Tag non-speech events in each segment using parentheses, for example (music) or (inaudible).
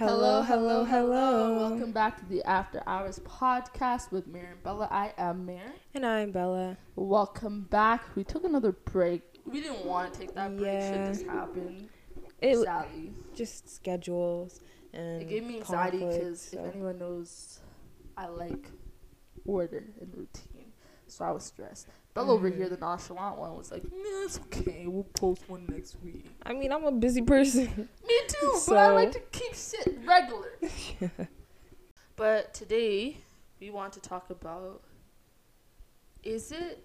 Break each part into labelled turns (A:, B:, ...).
A: Hello, hello, hello.
B: Welcome back to the After Hours podcast with Mary and Bella. I am Mary.
A: And I'm Bella.
B: Welcome back. We took another break. We didn't want to take that break.
A: Yeah.
B: Shit just happened.
A: It
B: Sadly.
A: just schedules and
B: It gave me anxiety because
A: so-
B: if anyone knows, I like order and routine. So I was stressed. Bella over here, the nonchalant one, was like, "Nah, it's okay. We'll post one next week.
A: I mean, I'm a busy person. (laughs)
B: Me too, but I like to keep shit regular. (laughs) But today, we want to talk about is it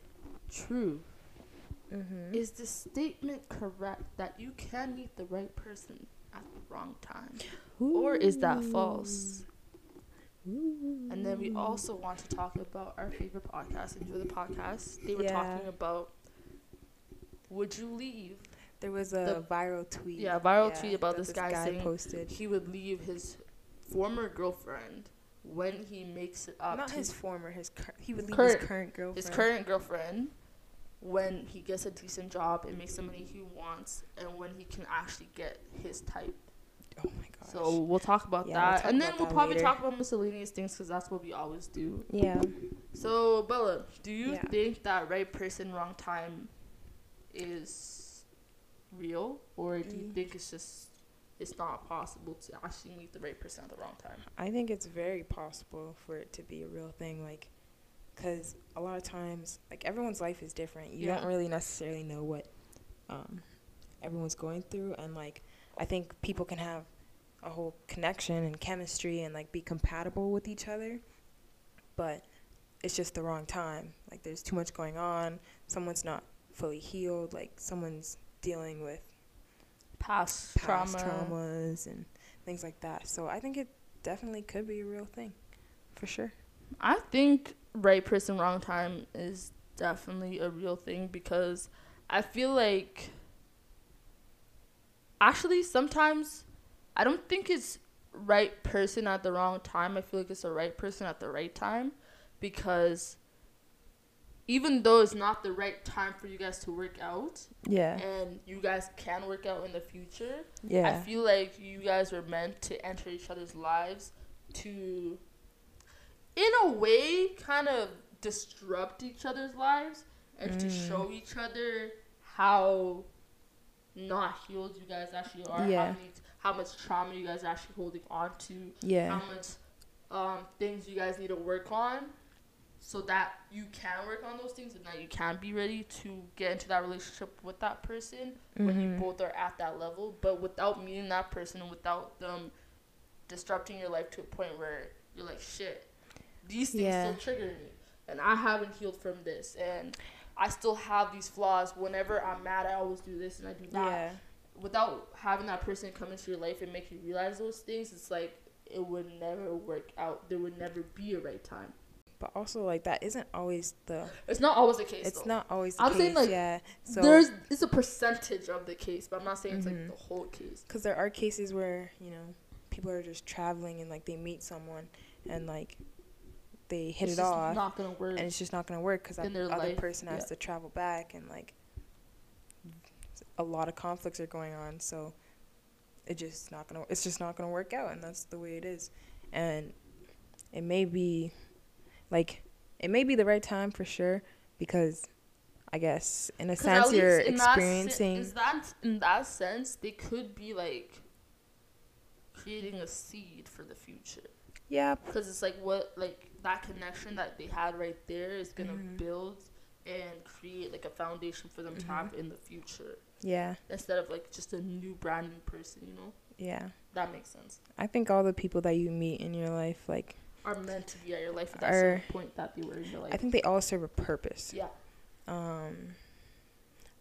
B: true?
A: mm-hmm.
B: Is the statement correct that you can meet the right person at the wrong time? Or is that false? And then we also want to talk about our favorite podcast, Enjoy the Podcast. They were
A: Yeah.
B: talking about would you leave?
A: there was a
B: the-
A: viral tweet.
B: Yeah, viral tweet about
A: that
B: this guy saying
A: posted.
B: He would leave his former girlfriend when he makes it up
A: Not his former, his cur- he would leave
B: Current-
A: his current girlfriend.
B: his current girlfriend when he gets a decent job and makes the money he wants and when he can actually get his type.
A: Oh my gosh.
B: So we'll talk about
A: Yeah, we'll
B: that.
A: talk
B: and then we'll probably
A: later.
B: talk about miscellaneous things because that's what we always do.
A: yeah.
B: So, Bella, do you
A: Yeah.
B: think that right person, wrong time is real? Or do you
A: Mm.
B: think it's just it's not possible to actually meet the right person at the wrong time?
A: I think it's very possible for it to be a real thing, like, because a lot of times, like, everyone's life is different. You
B: Yeah.
A: don't really necessarily know what um, everyone's going through, and like, I think people can have a whole connection and chemistry and like be compatible with each other, but it's just the wrong time. Like, there's too much going on. Someone's not fully healed. Like, someone's dealing with
B: Past,
A: past
B: trauma.
A: traumas and things like that. So I think it definitely could be a real thing, for sure.
B: I think right person, wrong time is definitely a real thing because I feel like actually sometimes I don't think it's right person at the wrong time. I feel like it's the right person at the right time because even though it's not the right time for you guys to work out
A: Yeah.
B: and you guys can work out in the future,
A: yeah, I
B: feel like you guys were meant to enter each other's lives to, in a way, kind of disrupt each other's lives and to
A: Mm.
B: show each other how not healed you guys actually are.
A: Yeah.
B: How, many, how much trauma you guys are actually holding on to.
A: yeah.
B: How much um, things you guys need to work on. So that you can work on those things and that you can be ready to get into that relationship with that person when you
A: Mhm.
B: both are at that level, but without meeting that person and without them disrupting your life to a point where you're like, shit, these things
A: Yeah.
B: still trigger me, and I haven't healed from this, and I still have these flaws. Whenever I'm mad, I always do this and I do that.
A: Yeah.
B: Without having that person come into your life and make you realize those things, it's like it would never work out. There would never be a right time.
A: But also, like that isn't always the.
B: It's not always the case.
A: It's
B: though.
A: not always the
B: I'm
A: case.
B: saying, like,
A: yeah. So
B: There's it's a percentage of the case, but I'm not saying it's
A: Mhm.
B: like the whole case.
A: because there are cases where you know people are just traveling and like they meet someone and like they hit
B: it's
A: it
B: just
A: off
B: Not gonna work.
A: and it's just not gonna work because that other
B: life,
A: person has
B: yeah.
A: to travel back and like a lot of conflicts are going on so it just not gonna it's just not gonna work out and that's the way it is and it may be like it may be the right time for sure because i guess in a sense you're
B: that
A: experiencing
B: is that in that sense they could be like creating a seed for the future
A: yeah
B: because it's like what like that connection that they had right there is gonna
A: Mhm.
B: build and create like a foundation for them to
A: Mhm.
B: have in the future.
A: Yeah.
B: Instead of like just a new brand new person you know?
A: Yeah.
B: That makes sense.
A: I think all the people that you meet in your life like
B: are meant to be at your life at that
A: Are-
B: point that they were in your life.
A: i think they all serve a purpose.
B: Yeah.
A: Um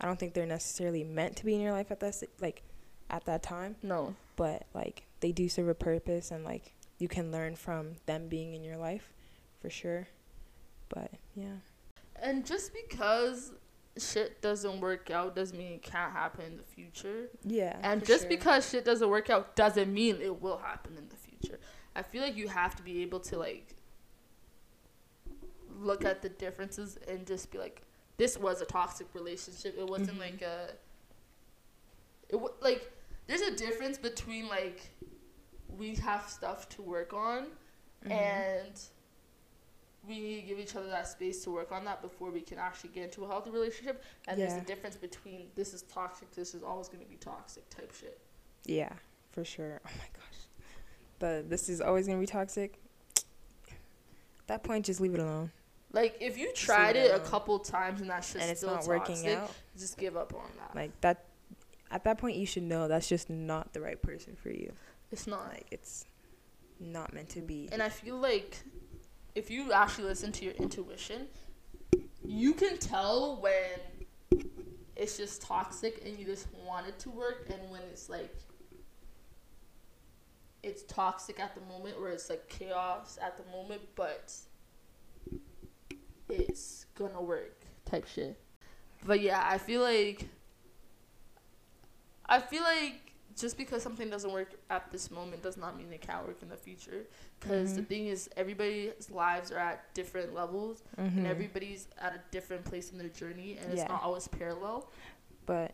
A: i don't think they're necessarily meant to be in your life at that like at that time.
B: No.
A: But like they do serve a purpose and like you can learn from them being in your life for sure but yeah
B: and just because shit doesn't work out doesn't mean it can't happen in the future
A: yeah
B: And just
A: sure.
B: because shit doesn't work out doesn't mean it will happen in the future. I feel like you have to be able to like look at the differences and just be like, this was a toxic relationship. It wasn't
A: Mhm.
B: like a. It w- like there's a difference between like we have stuff to work on
A: Mhm.
B: and we need to give each other that space to work on that before we can actually get into a healthy relationship. And there's a difference between this is toxic, this is always going to be toxic type shit.
A: Yeah, for sure. Oh my gosh. But this is always gonna be toxic. At that point, just leave it alone.
B: Like if you tried
A: it
B: it a couple times and that's just
A: and it's
B: still
A: not
B: toxic,
A: working out.
B: just give up on that.
A: Like that. At that point, you should know that's just not the right person for you.
B: it's not.
A: Like it's not meant to be.
B: And I feel like if you actually listen to your intuition, you can tell when it's just toxic and you just want it to work, and when it's like it's toxic at the moment, or it's like chaos at the moment, but it's gonna work type shit. But yeah, I feel like I feel like just because something doesn't work at this moment does not mean it can't work in the future. Because the
A: Mhm.
B: thing is, everybody's lives are at different levels,
A: Mhm.
B: and everybody's at a different place in their journey, and it's not always parallel.
A: but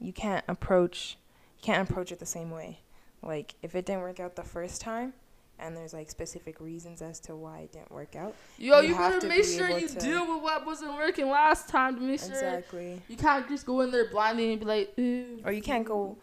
A: you can't approach you can't approach it the same way. Like if it didn't work out the first time and there's like specific reasons as to why it didn't work out.
B: Yo,
A: You
B: you,
A: to
B: make sure you
A: to-
B: deal with what wasn't working last time to make sure
A: Exactly.
B: you can't just go in there blindly and be like, Ooh.
A: Or you can't go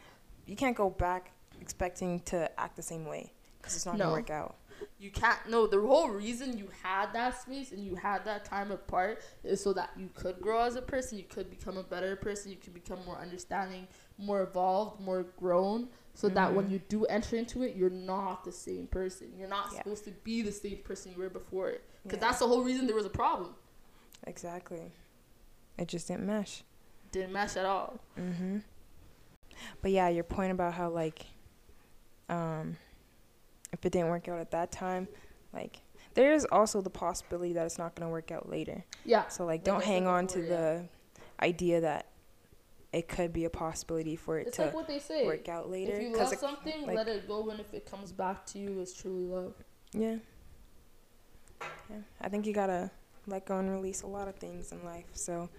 A: you can't go back expecting to act the same way cuz it's not
B: No.
A: going to work out.
B: You can't. No, the whole reason you had that space and you had that time apart is so that you could grow as a person. You could become a better person. You could become more understanding, more evolved, more grown. So that when
A: Mhm.
B: you do enter into it, you're not the same person. You're not
A: Yeah.
B: supposed to be the same person you were before it. Because
A: Yeah.
B: that's the whole reason there was a problem.
A: Exactly. It just didn't mesh.
B: Didn't mesh at all.
A: Mhm. But yeah, your point about how like um if it didn't work out at that time, like there is also the possibility that it's not going to work out later.
B: Yeah.
A: So like don't hang on to
B: yeah.
A: the idea that it could be a possibility for it
B: It's
A: to
B: like what they say.
A: work out later
B: If you love
A: it-
B: something,
A: like-
B: let it go. And if it comes back to you, it's truly love.
A: yeah. Yeah. I think you got to let go and release a lot of things in life. So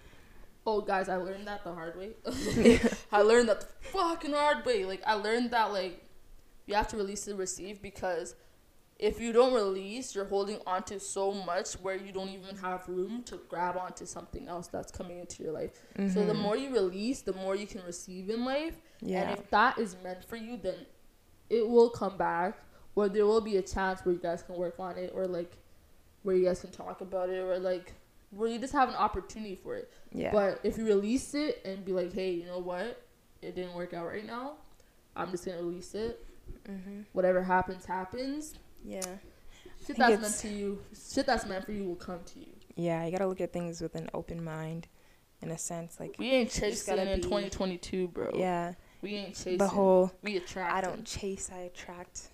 B: Oh, guys, I learned that the hard way. (laughs) I learned that the fucking hard way. Like, I learned that, like, you have to release and receive because if you don't release, you're holding onto so much where you don't even have room to grab onto something else that's coming into your life. So, the
A: mhm.
B: more you release, the more you can receive in life.
A: yeah.
B: And if that is meant for you, then it will come back, or there will be a chance where you guys can work on it, or, like, where you guys can talk about it, or, like, where you just have an opportunity for it.
A: Yeah.
B: But if you release it and be like, hey, you know what? It didn't work out right now. I'm just gonna release it.
A: mhm.
B: Whatever happens, happens.
A: Yeah.
B: Shit that's meant to you, shit that's meant for you will come to you.
A: Yeah, you got to look at things with an open mind in a sense like
B: We ain't chasing
A: gotta
B: in
A: be-
B: 2022, bro.
A: yeah,
B: We ain't chasing.
A: the whole
B: we attract.
A: I don't chase, I attract.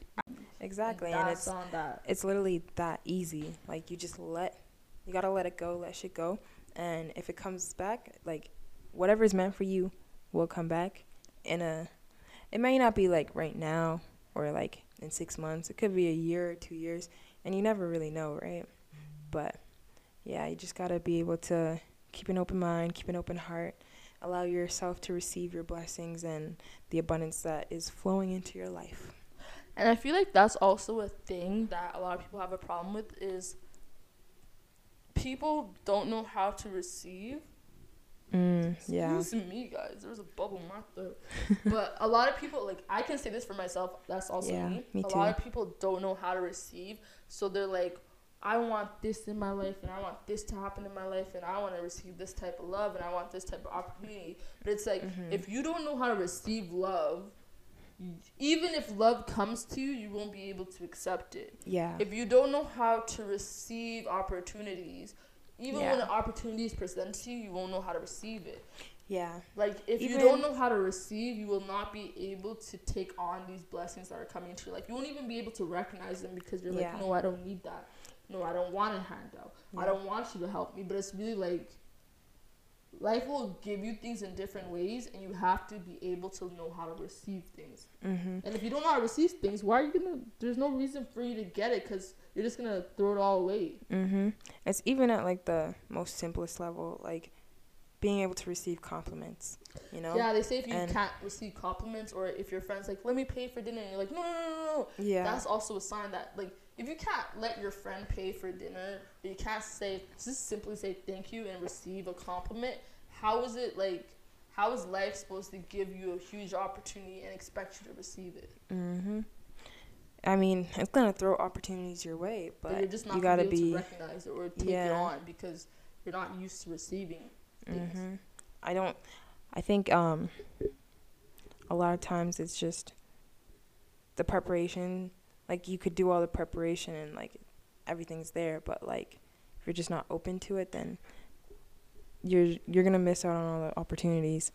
A: Exactly, and
B: That's
A: it's
B: on that.
A: it's literally that easy. Like you just let you got to let it go, let shit go. And if it comes back, like whatever is meant for you will come back in a it may not be like right now or like in 6 months. It could be a year or 2 years and you never really know, right? But yeah, you just got to be able to keep an open mind, keep an open heart, allow yourself to receive your blessings and the abundance that is flowing into your life.
B: And I feel like that's also a thing that a lot of people have a problem with is people don't know how to receive
A: Mm, yeah.
B: Excuse me, guys. There's a bubble in my throat. (laughs) but a lot of people, like, I can say this for myself. That's also
A: Yeah,
B: me.
A: me
B: a lot of people don't know how to receive, so they're like, I want this in my life, and I want this to happen in my life, and I want to receive this type of love, and I want this type of opportunity. But it's like,
A: Mhm.
B: if you don't know how to receive love, even if love comes to you, you won't be able to accept it
A: Yeah.
B: if you don't know how to receive opportunities, even when
A: Yeah.
B: an opportunity is presented to you, you won't know how to receive it.
A: yeah.
B: Like if you don't know how to receive, you will not be able to take on these blessings that are coming to you. Like You won't even be able to recognize them because you're
A: Yeah.
B: like, no, I don't need that. No, I don't want a handout. I don't want you to help me. But it's really like life will give you things in different ways, and you have to be able to know how to receive things.
A: Mhm.
B: And if you don't know how to receive things, why are you gonna? There's no reason for you to get it because you're just gonna throw it all away.
A: mm-hmm. It's even at like the most simplest level. Like being able to receive compliments. You know.
B: Yeah, they say if you
A: And-
B: can't receive compliments or if your friend's like, let me pay for dinner, and you're like, no, no, no, no, no.
A: Yeah.
B: That's also a sign that, like, if you can't let your friend pay for dinner, you can't say, just simply say thank you and receive a compliment, how is it, like, how is life supposed to give you a huge opportunity and expect you to receive it?
A: Mhm. I mean, it's gonna throw opportunities your way,
B: But,
A: but
B: you're just not
A: you gotta
B: be to recognize it or take it
A: Yeah.
B: on because you're not used to receiving things.
A: hmm I don't. I think um. A lot of times it's just the preparation. Like you could do all the preparation and like everything's there, but like if you're just not open to it, then you're you're gonna miss out on all the opportunities.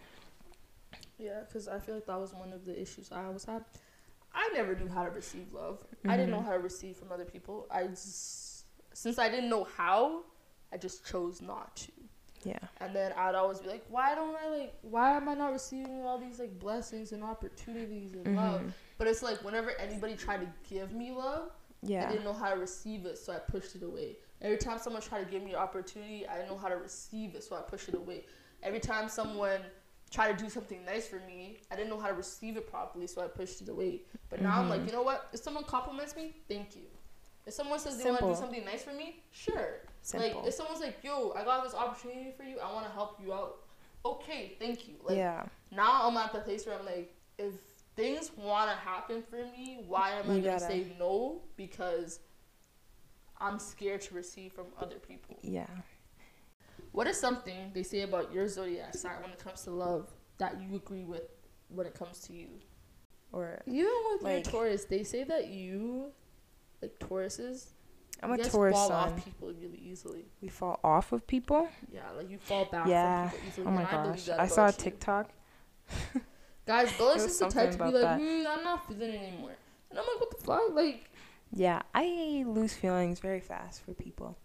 B: Yeah, because I feel like that was one of the issues I always had. I never knew how to receive love. I didn't know
A: Mhm.
B: how to receive from other people. I just, since I didn't know how, I just chose not to.
A: Yeah.
B: And then I'd always be like, why don't I like, why am I not receiving all these like blessings and opportunities and love? But it's like whenever anybody tried to give me love,
A: Yeah.
B: I didn't know how to receive it, so I pushed it away. Every time someone tried to give me an opportunity, I didn't know how to receive it, so I pushed it away. Every time someone tried to do something nice for me, I didn't know how to receive it properly, so I pushed it away. But now I'm like,
A: Mhm.
B: you know what? If someone compliments me, thank you. If someone says they want to do something nice for me, sure.
A: Simple.
B: Like if someone's like, "Yo, I got this opportunity for you. I want to help you out." Okay, thank you. Like
A: yeah.
B: now I'm at the place where I'm like, if things want to happen for me, why am I gonna say no? Because I'm scared to receive from other people.
A: Yeah.
B: What is something they say about your zodiac sign when it comes to love that you agree with when it comes to you?
A: Or
B: Even with
A: Like-
B: your Taurus, they say that you, like Tauruses,
A: I'm a Taurus
B: fall
A: sun.
B: off people really easily.
A: We fall off of people.
B: Yeah, like you fall back
A: Yeah.
B: from people easily.
A: Oh my
B: I
A: gosh.
B: that
A: I saw a. TikTok. (laughs)
B: Guys, (laughs)
A: was
B: just the type to be like,
A: that.
B: mm, I'm not feeling it anymore. And I'm like, what the fuck? Like,
A: Yeah, I lose feelings very fast for people.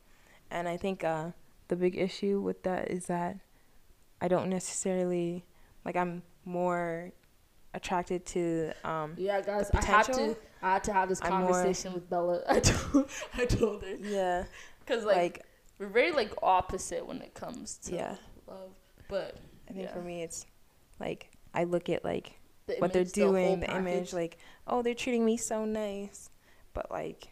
A: And I think uh, the big issue with that is that I don't necessarily, like, I'm more attracted to, um,
B: yeah, guys, I had to. I had to have this
A: I'm more-
B: conversation with Bella. (laughs) I told, I told her
A: yeah,
B: because like,
A: like,
B: we're very like opposite when it comes to
A: Yeah.
B: love. But
A: I think
B: yeah.
A: for me, it's like, I look at, like,
B: the
A: what they're
B: image, the
A: doing, the, image, like, oh, they're treating me so nice. But, like,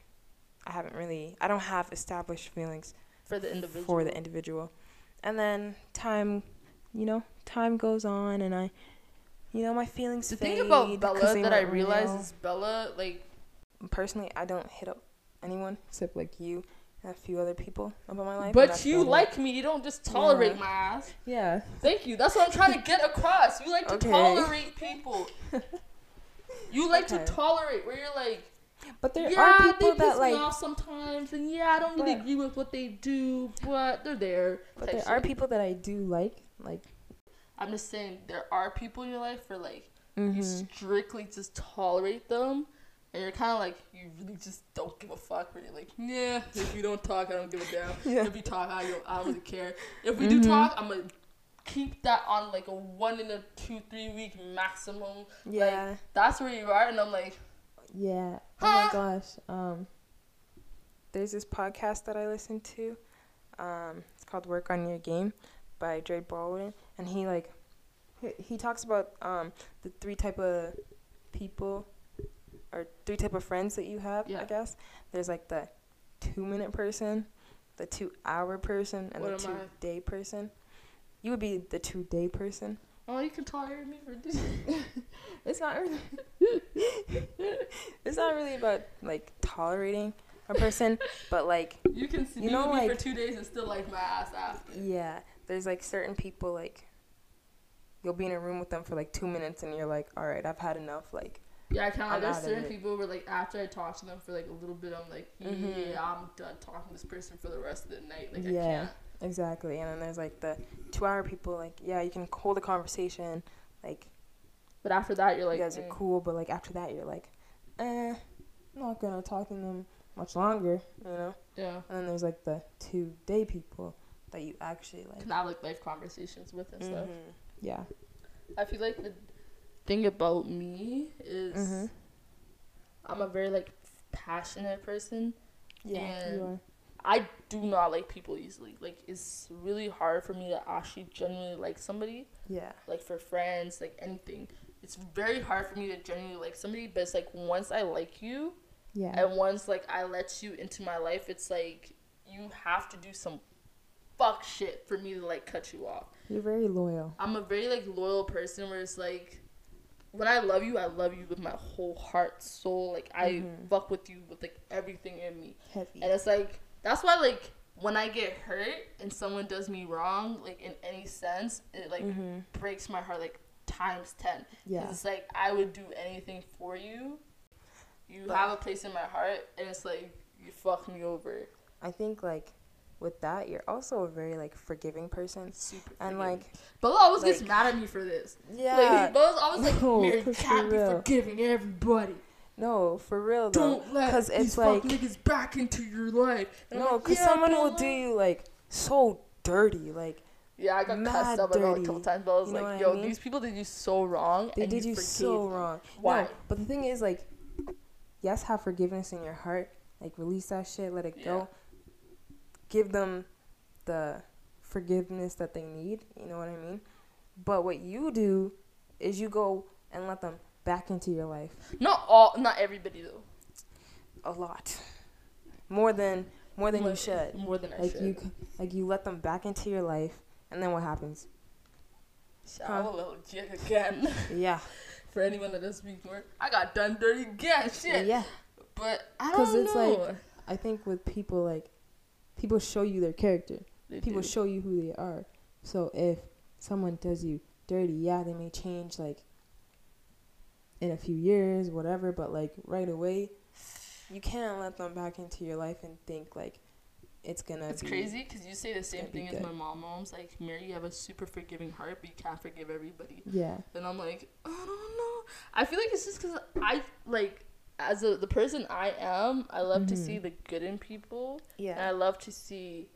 A: I haven't really, I don't have established feelings
B: for the individual.
A: for the individual. And then time, you know, time goes on, and I, you know, my feelings.
B: The thing about Bella that I realize
A: real.
B: is Bella like
A: personally, I don't hit up anyone except like you a few other people about my life.
B: But you like me. You don't just tolerate
A: Yeah.
B: my ass.
A: yeah,
B: Thank you. That's what I'm trying to get across. You like to
A: Okay.
B: tolerate (laughs) people. You like
A: Okay.
B: to tolerate where you're like,
A: but there
B: yeah,
A: are
B: they
A: people
B: piss
A: that
B: me
A: like,
B: off sometimes, and yeah, I don't really
A: But-
B: agree with what they do, but they're there.
A: but there are people that I do like, like.
B: I'm just saying there are people in your life where like
A: Mm-hmm.
B: you strictly just tolerate them, and you're kind of like you really just don't give a fuck. Where you're like, yeah, if you don't talk, I don't give a damn. (laughs)
A: Yeah.
B: If you talk, I don't, I don't really care. If we do
A: Mhm.
B: talk, I'm gonna keep that on like a one in a two three week maximum.
A: Yeah,
B: That's where you are, and I'm like,
A: yeah. Oh my gosh. Um, there's this podcast that I listen to. Um, it's called "Work on Your Game" by Dre Baldwin, and he like he, he talks about um the three type of people or three type of friends that you have.
B: Yeah.
A: I guess there's like the two minute person, the two hour person, and
B: What
A: the two
B: I?
A: day person. You would be the two day person.
B: oh, you can tolerate me for this. (laughs)
A: It's not really. (laughs) it's not really about like tolerating a person, but like (laughs)
B: You can see
A: You know,
B: me for two days and still like my ass after.
A: yeah, there's like certain people like you'll be in a room with them for like two minutes and you're like, all right, I've had enough. Like
B: Yeah, I kind of. There's certain people where like after I talk to them for like a little bit, I'm like, yeah,
A: Mhm.
B: I'm done talking to this person for the rest of the night. Like I
A: Yeah.
B: can't.
A: exactly, and then there's like the two hour people. Like yeah, you can hold a conversation. Like
B: But after that, you're like,
A: you guys are
B: mm.
A: cool, but like after that, you're like, eh, I'm not gonna talk to them much longer. You know.
B: yeah,
A: And then there's like the two day people that you actually like.
B: can have like life conversations with and stuff.
A: Mhm. Yeah.
B: I feel like the thing about me is
A: Mhm.
B: I'm a very like passionate person.
A: Yeah,
B: And
A: you are.
B: I do not like people easily. Like it's really hard for me to actually genuinely like somebody.
A: Yeah.
B: Like for friends, like anything. It's very hard for me to genuinely like somebody, but it's like once I like you
A: Yeah.
B: and once like I let you into my life, it's like you have to do some fuck shit for me to like cut you off.
A: You're very loyal.
B: I'm a very like loyal person where it's like when I love you, I love you with my whole heart, soul. Like I
A: Mhm.
B: fuck with you with like everything in me.
A: Heavy.
B: And it's like that's why like when I get hurt and someone does me wrong, like in any sense, it like
A: mm-hmm.
B: breaks my heart like times ten.
A: Yeah.
B: It's like I would do anything for you. You
A: But-
B: have a place in my heart, and it's like you fuck me over.
A: I think like with that, you're also a very like forgiving person.
B: Super.
A: And
B: forgiving.
A: like
B: Bella always gets
A: like-
B: mad at me for this.
A: yeah,
B: Like Bella's always like,
A: No,
B: Mary,
A: for
B: can't be
A: real.
B: forgiving everybody.
A: no, for real though.
B: Don't let
A: 'cause
B: these
A: it's
B: fuck
A: like-
B: niggas back into your life. And I'm
A: No,
B: like,
A: because
B: "Yeah,
A: someone will do you like so dirty. Like
B: Yeah, I got
A: mad
B: cussed out by Bella a couple times. Bella's
A: You know
B: like,
A: what I
B: yo,
A: mean?
B: these people did you so wrong.
A: they
B: and
A: did you
B: forgave
A: so
B: them."
A: wrong.
B: Why?
A: No, but the thing is like, yes, have forgiveness in your heart. Like release that shit, let it
B: Yeah.
A: go. Give them the forgiveness that they need. You know what I mean? But what you do is you go and let them back into your life
B: Not all, not everybody though.
A: a lot, more than more than
B: More-
A: you should.
B: More than I
A: Like
B: should.
A: you, like you let them back into your life, and then what happens?
B: Shout
A: Huh?
B: a little jig again. (laughs)
A: Yeah,
B: For anyone that doesn't speak more, I got done dirty again. Shit.
A: yeah.
B: But I don't know.
A: Because it's like- I think with people like, people show you their character.
B: They
A: people
B: do.
A: show you who they are. So if someone does you dirty, yeah, they may change like in a few years, whatever, but like right away, you can't let them back into your life and think like it's gonna
B: It's
A: be
B: crazy because you say the same thing as my mom. Mom's like, Mary, you have a super forgiving heart, but you can't forgive everybody.
A: Yeah.
B: And I'm like, I don't know. I feel like it's just because I like, as a, the person I am, I love to
A: Mhm.
B: see the good in people,
A: Yeah.
B: and I love to see.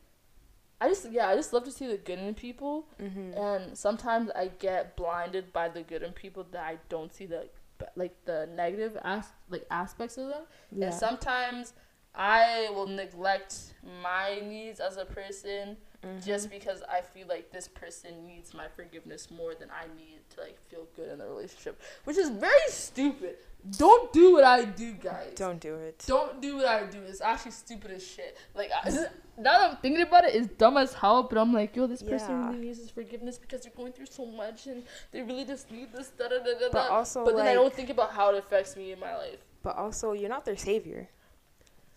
B: I just yeah, I just love to see the good in people,
A: Mhm.
B: and sometimes I get blinded by the good in people that I don't see the like the negative as like aspects of them.
A: Yeah.
B: And sometimes I will neglect my needs as a person
A: Mhm.
B: just because I feel like this person needs my forgiveness more than I need to like feel good in the relationship, which is very stupid. Don't do what I do, guys.
A: don't do it.
B: Don't do what I do. It's actually stupid as shit. Like I, (laughs) now that I'm thinking about it, it's dumb as hell. But I'm like, yo, this person
A: Yeah.
B: really needs his forgiveness because they're going through so much and they really just need this. Da, da, da, da,
A: But also
B: but then I don't think about how it affects me in my life.
A: but also you're not their savior.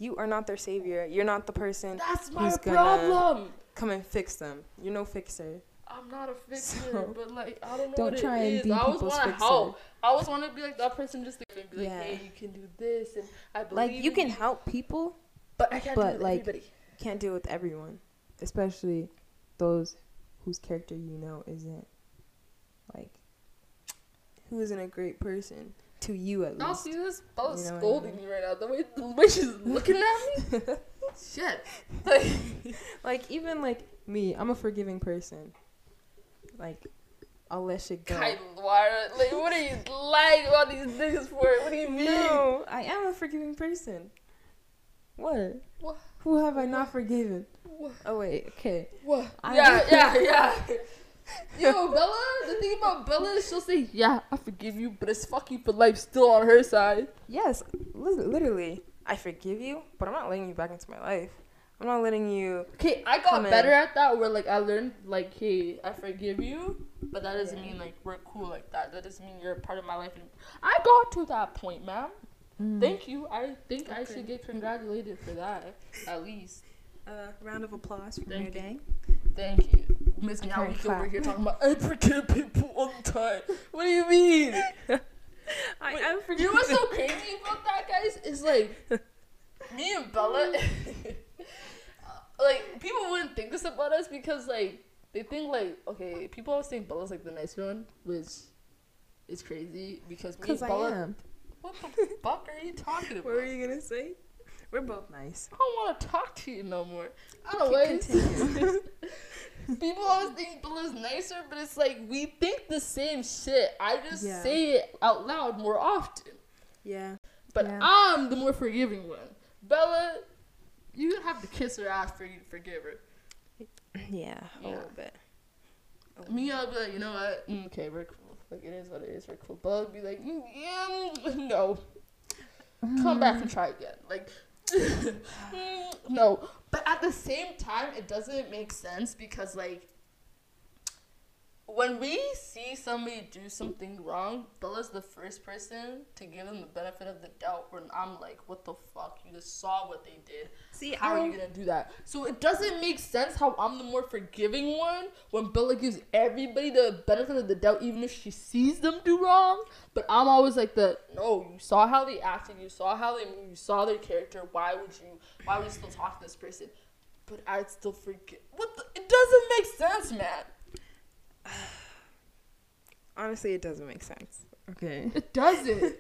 A: You are not their savior. You're not the person
B: That's my problem.
A: Come and fix them. You're no fixer.
B: I'm not a fixer,
A: So,
B: but like I don't know
A: don't
B: what
A: try
B: it
A: and
B: is.
A: be
B: I always want to help. I always want to be like that person, just to be like,
A: Yeah.
B: hey, you can do this, and I believe
A: Like you can help people,
B: but I can't
A: but, like,
B: everybody.
A: can't do it with everyone, especially those whose character you know isn't like who isn't a great person to you at
B: I'll
A: least.
B: see this. Bella's
A: You know what I
B: scolding
A: mean?
B: me right now. The way the way she's looking at me. (laughs) Shit. Like, (laughs)
A: Like even like me, I'm a forgiving person. Like I'll let shit go.
B: Kylie, why? Like, what are you lying about these niggas for? What do you mean?
A: No, I am a forgiving person. What?
B: What?
A: Who have I not forgiven?
B: What?
A: Oh wait, okay.
B: What?
A: I-
B: yeah, yeah, (laughs) yeah. Yo, Bella, the thing about Bella is she'll say, yeah, I forgive you, but it's fucking for life still on her side.
A: Yes, li- literally. I forgive you, but I'm not letting you back into my life. I'm not letting you.
B: Okay, I got
A: Come in.
B: better at that where like I learned like, hey, I forgive you, but that doesn't
A: Yeah.
B: mean like we're cool like that. That doesn't mean you're a part of my life. And I got to that point, ma'am. Thank you. I think I should get congratulated for that, at least.
A: Uh, round of applause for
B: Thank
A: your
B: you.
A: day.
B: Thank you. Miss
A: Okay,
B: Meow over
A: clap.
B: here talking about I forgive people all the time. What do you mean? (laughs)
A: I
B: Wait,
A: am
B: You
A: forgiving.
B: know what's so crazy about that, guys? Is like (laughs) me and Bella. (laughs) like people wouldn't think this about us because like they think like okay, people always think Bella's like the nice one, which is crazy because me and
A: Because I
B: Bella.
A: am.
B: What the fuck are you talking about?
A: What were you gonna say? We're both nice.
B: I don't want to talk to you no more.
A: Keep
B: Anyways,
A: continue.
B: People always think Bella's nicer, but it's like we think the same shit. I just
A: Yeah.
B: say it out loud more often.
A: yeah.
B: But
A: Yeah.
B: I'm the more forgiving one. Bella, You have to kiss her ass for you to forgive her. (clears throat)
A: Yeah, a
B: Yeah.
A: little bit. A
B: Me, I'll be like, you know what? Mm, okay, we're cool. Like it is what it is. We're cool. But I'll be like, mm, yeah, mm, (laughs) no. Come back and try again. Like, (laughs) no. But at the same time, it doesn't make sense because like. When we see somebody do something wrong, Bella's the first person to give them the benefit of the doubt. When I'm like, "What the fuck? You just saw what they did.
A: See,
B: How are you gonna do that? So it doesn't make sense how I'm the more forgiving one when Bella gives everybody the benefit of the doubt, even if she sees them do wrong. But I'm always like the no. You saw how they acted. You saw how they moved. You saw their character. Why would you? Why would you still talk to this person? But I'd still forgive. What? The, it doesn't make sense, man. (sighs)
A: Honestly, it doesn't make sense. Okay. (laughs)
B: It doesn't.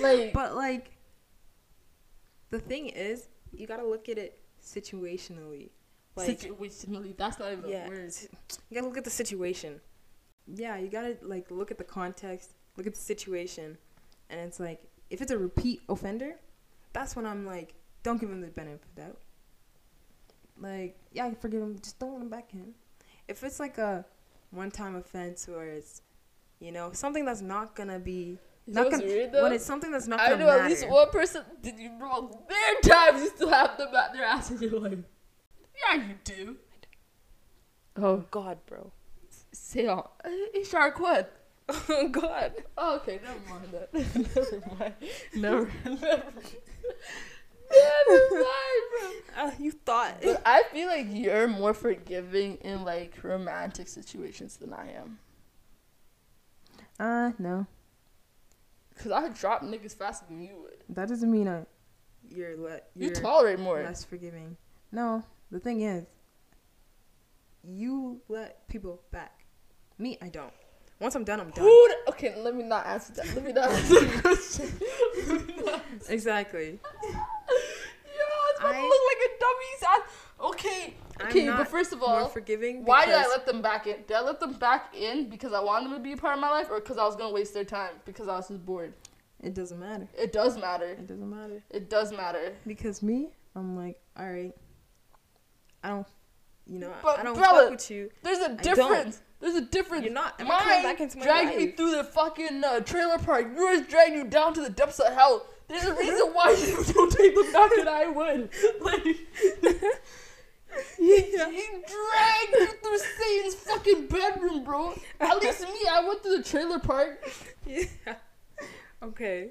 B: like,
A: But like, the thing is, you gotta look at it situationally. Like,
B: situationally, that's not even
A: yeah,
B: a word.
A: you gotta look at the situation. Yeah, you gotta like look at the context, look at the situation, and it's like if it's a repeat offender, that's when I'm like, don't give him the benefit of the doubt. Like, yeah, I forgive him, just don't let him back in. If it's like a one-time offense where it's, you know, something that's not gonna be
B: You
A: not
B: know what's
A: gonna
B: weird though?
A: when it's something that's not
B: I
A: gonna be.
B: I know
A: matter.
B: at least one person. Did you know there are times you still have them at their ass and you're like, yeah, you do.
A: Oh God, bro.
B: Say uh, on. Ishar Quad.
A: Oh God.
B: Oh, okay, never mind that. (laughs) never mind. Never, (laughs) (laughs) never. Never mind, bro.
A: Uh, you thought.
B: But I feel like you're more forgiving in like romantic situations than I am.
A: Uh, no.
B: Cause I drop niggas faster than you would.
A: That doesn't mean I. You're let.
B: You tolerate more.
A: less forgiving. No, the thing is, you let people back. Me, I don't. Once I'm done, I'm done.
B: Okay, let me not answer that. Let me not answer the question. Let (laughs) me not answer
A: Exactly.
B: Yo, it's about to
A: I-
B: look like a dummy's ass. Okay, okay, but first of all,
A: forgiving.
B: why did I let them back in? Did I let them back in because I wanted them to be a part of my life, or because I was gonna waste their time because I was just bored?
A: It doesn't matter.
B: It does matter.
A: It doesn't matter
B: It does matter.
A: because me, I'm like, all right. I don't. You know,
B: But
A: I don't
B: brother,
A: fuck with you.
B: There's a difference. There's a difference.
A: You're not. I'm not coming
B: Mine
A: back into my
B: dragged me through the fucking uh, trailer park. Yours dragged you down to the depths of hell. There's a reason why you (laughs) don't take them back and I would. Like, (laughs) he, he dragged you through Satan's fucking bedroom, bro. At least me, I went to the trailer park.
A: Yeah. (laughs) Okay.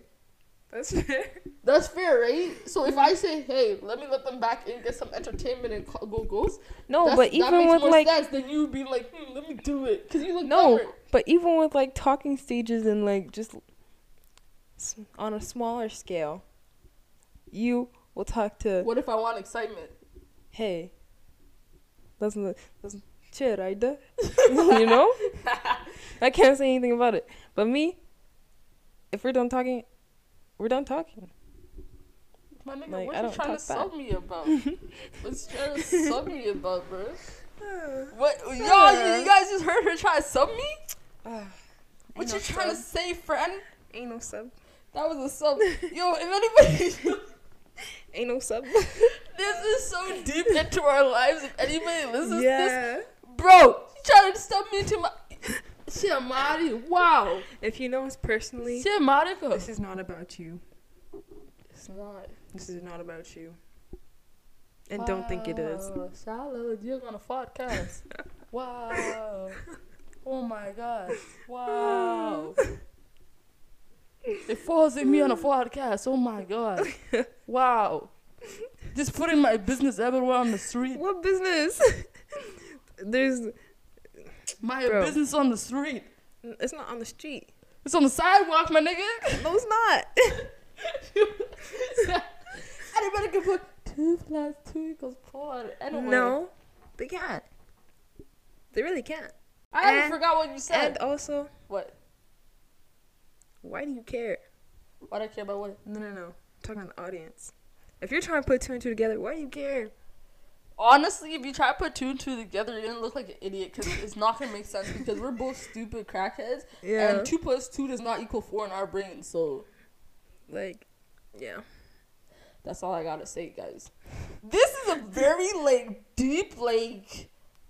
A: That's fair.
B: That's fair, right? So if I say, hey, let me let them back in, get some entertainment and co- go goes.
A: No, but even with like
B: sense than you would be like, hmm, let me do it, cause you look
A: No, but even with like talking stages and like just on a smaller scale, you will talk to,
B: What if I want excitement?
A: hey, listen, listen, chill, right there. you know? (laughs) I can't say anything about it. But me, if we're done talking, we're done talking.
B: My nigga,
A: Like,
B: what
A: I
B: you trying to sell me about? (laughs) What's trying to sell me about, bro?
A: Uh, (sighs)
B: What y'all? You, you guys just heard her try to sub me? (sighs)
A: Ah,
B: What you
A: no
B: trying to say, friend?
A: Ain't no sub.
B: That was a sub. (laughs) Yo, if anybody, (laughs)
A: Ain't no sub. (laughs)
B: this is so deep into our lives. If anybody listens to this, bro, you trying to sub me into my. Shit, Mari. Wow.
A: If you know us personally,
B: Shit,
A: this is not about you.
B: It's not.
A: This is not about you. And don't think it is.
B: Wow, Salad, you're on a podcast. wow. Oh my god. Wow. It falls in me on a podcast. Oh my god. (laughs) Wow. Just putting my business everywhere on the street.
A: What business? (laughs) There's.
B: My
A: Bro.
B: business on the street.
A: It's not on the street.
B: It's on the sidewalk, my nigga.
A: No, it's not. (laughs)
B: Anybody can put two plus two equals four. Anyway.
A: No, they can't. They really can't.
B: I
A: And-
B: forgot what you said.
A: And also,
B: what?
A: Why do you care?
B: Why do I care about what?
A: No, no, no. I'm talking to the audience. If you're trying to put two and two together, why do you care?
B: Honestly, if you try to put two and two together, you're gonna look like an idiot because it's not gonna make sense because we're both stupid crackheads,
A: Yeah.
B: and two plus two does not equal four in our brains. So
A: like, yeah.
B: that's all I gotta say, guys. this is a very like deep like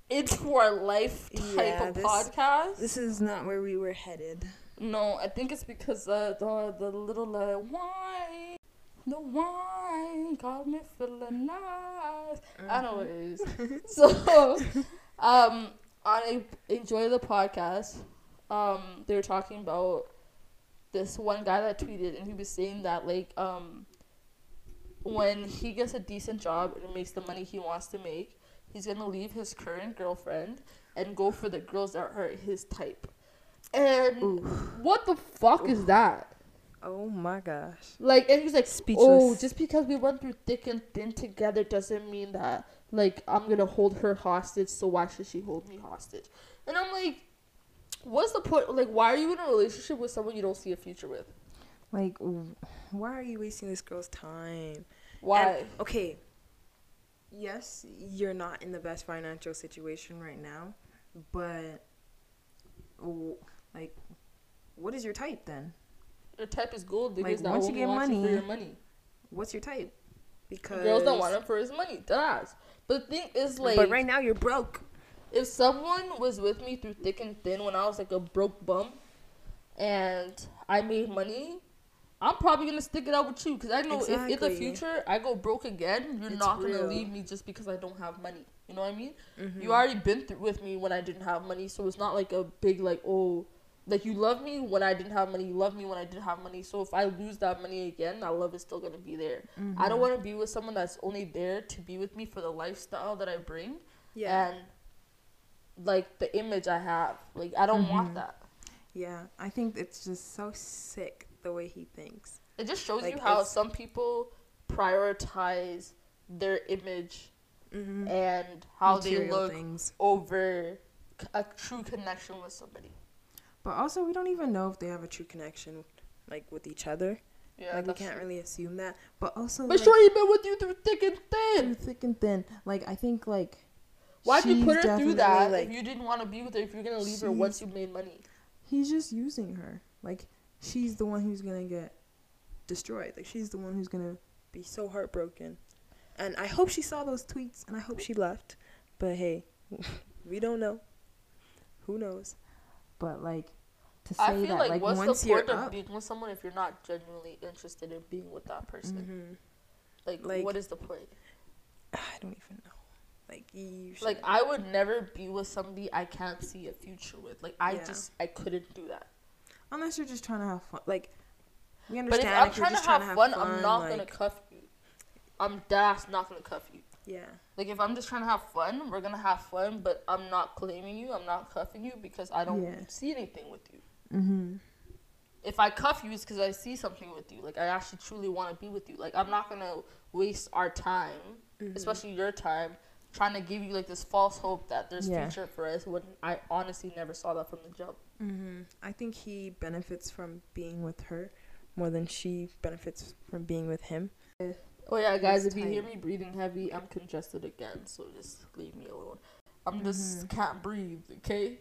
B: into our life type
A: Yeah,
B: of
A: this-
B: podcast.
A: This is not where we were headed.
B: No, I think it's because uh, the the little uh, wine, the wine got me feeling nice. I know what it is. so, (laughs) um, I enjoy the podcast. Um, they were talking about this one guy that tweeted, and he was saying that like um, when he gets a decent job and makes the money he wants to make, he's gonna leave his current girlfriend and go for the girls that are his type. And
A: Oof.
B: what the fuck is that?
A: Oh my gosh.
B: Like, and he's like,
A: speechless.
B: oh, just because we went through thick and thin together doesn't mean that, like, I'm gonna hold her hostage, so why should she hold me hostage? And I'm like, what's the point? Like, why are you in a relationship with someone you don't see a future with?
A: Like, why are you wasting this girl's time?
B: Why?
A: And- okay. Yes, you're not in the best financial situation right now, but like, what is your type then?
B: your type is gold because
A: Like, once you get
B: wants you
A: money,
B: for your money.
A: What's your type? Because
B: Girls don't want him for his money. That's. But the thing is, like,
A: but right now you're broke.
B: if someone was with me through thick and thin when I was like a broke bum, and I made money, I'm probably gonna stick it out with you because I know if in the future I go broke again, you're
A: It's
B: not gonna
A: real.
B: leave me just because I don't have money. You know what I mean?
A: Mhm.
B: You already been through with me when I didn't have money, so it's not like a big like oh, like you love me when I didn't have money. You love me when I didn't have money. So if I lose that money again, that love is still gonna be there. I don't
A: Mhm.
B: want to be with someone that's only there to be with me for the lifestyle that I bring
A: Yeah.
B: and like the image I have. Like I don't
A: Mhm.
B: want that.
A: Yeah, I think it's just so sick the way he thinks.
B: It just shows
A: Like,
B: you how some people prioritize their image
A: Mm-hmm.
B: and how they look
A: things.
B: over a true connection with somebody.
A: But also, we don't even know if they have a true connection, like with each other.
B: Yeah,
A: like we can't
B: true.
A: really assume that. But also,
B: But
A: like,
B: sure, he been with you through thick and thin.
A: through thick and thin. Like I think, like
B: Why'd you put her through that
A: Like
B: if you didn't want to be with her? If you're gonna leave her once you made money,
A: he's just using her. Like she's the one who's gonna get destroyed. Like she's the one who's gonna be so heartbroken. And I hope she saw those tweets, and I hope she left. But hey, (laughs) we don't know. Who knows? But like to say
B: I feel
A: that,
B: like,
A: like,
B: what's
A: once
B: the
A: you're
B: point of
A: up,
B: being with someone if you're not genuinely interested in being with that person?
A: Mhm.
B: Like,
A: Like-
B: what is the point?
A: I don't even know. Like you should.
B: Like, I would never be with somebody I can't see a future with. Like, I
A: Yeah.
B: just I couldn't do that.
A: Unless you're just trying to have fun. Like we understand.
B: But
A: if I'm
B: trying to
A: just
B: have,
A: trying to have
B: fun,
A: fun,
B: I'm not
A: like,
B: gonna cuff you. I'm that's not gonna cuff you.
A: Yeah.
B: Like if I'm just trying to have fun, we're gonna have fun, but I'm not claiming you. I'm not cuffing you because I don't
A: Yeah.
B: see anything with you.
A: Mhm.
B: If I cuff you, it's because I see something with you. Like I actually truly want to be with you. Like I'm not gonna waste our time,
A: Mhm.
B: especially your time, trying to give you like this false hope that there's
A: Yeah.
B: future for us when I honestly never saw that from the jump.
A: Mhm. I think he benefits from being with her more than she benefits from being with him.
B: Oh yeah, guys,
A: It's
B: if you hear me breathing heavy, I'm congested again, so just leave me alone. I'm just
A: Mhm.
B: can't breathe, okay?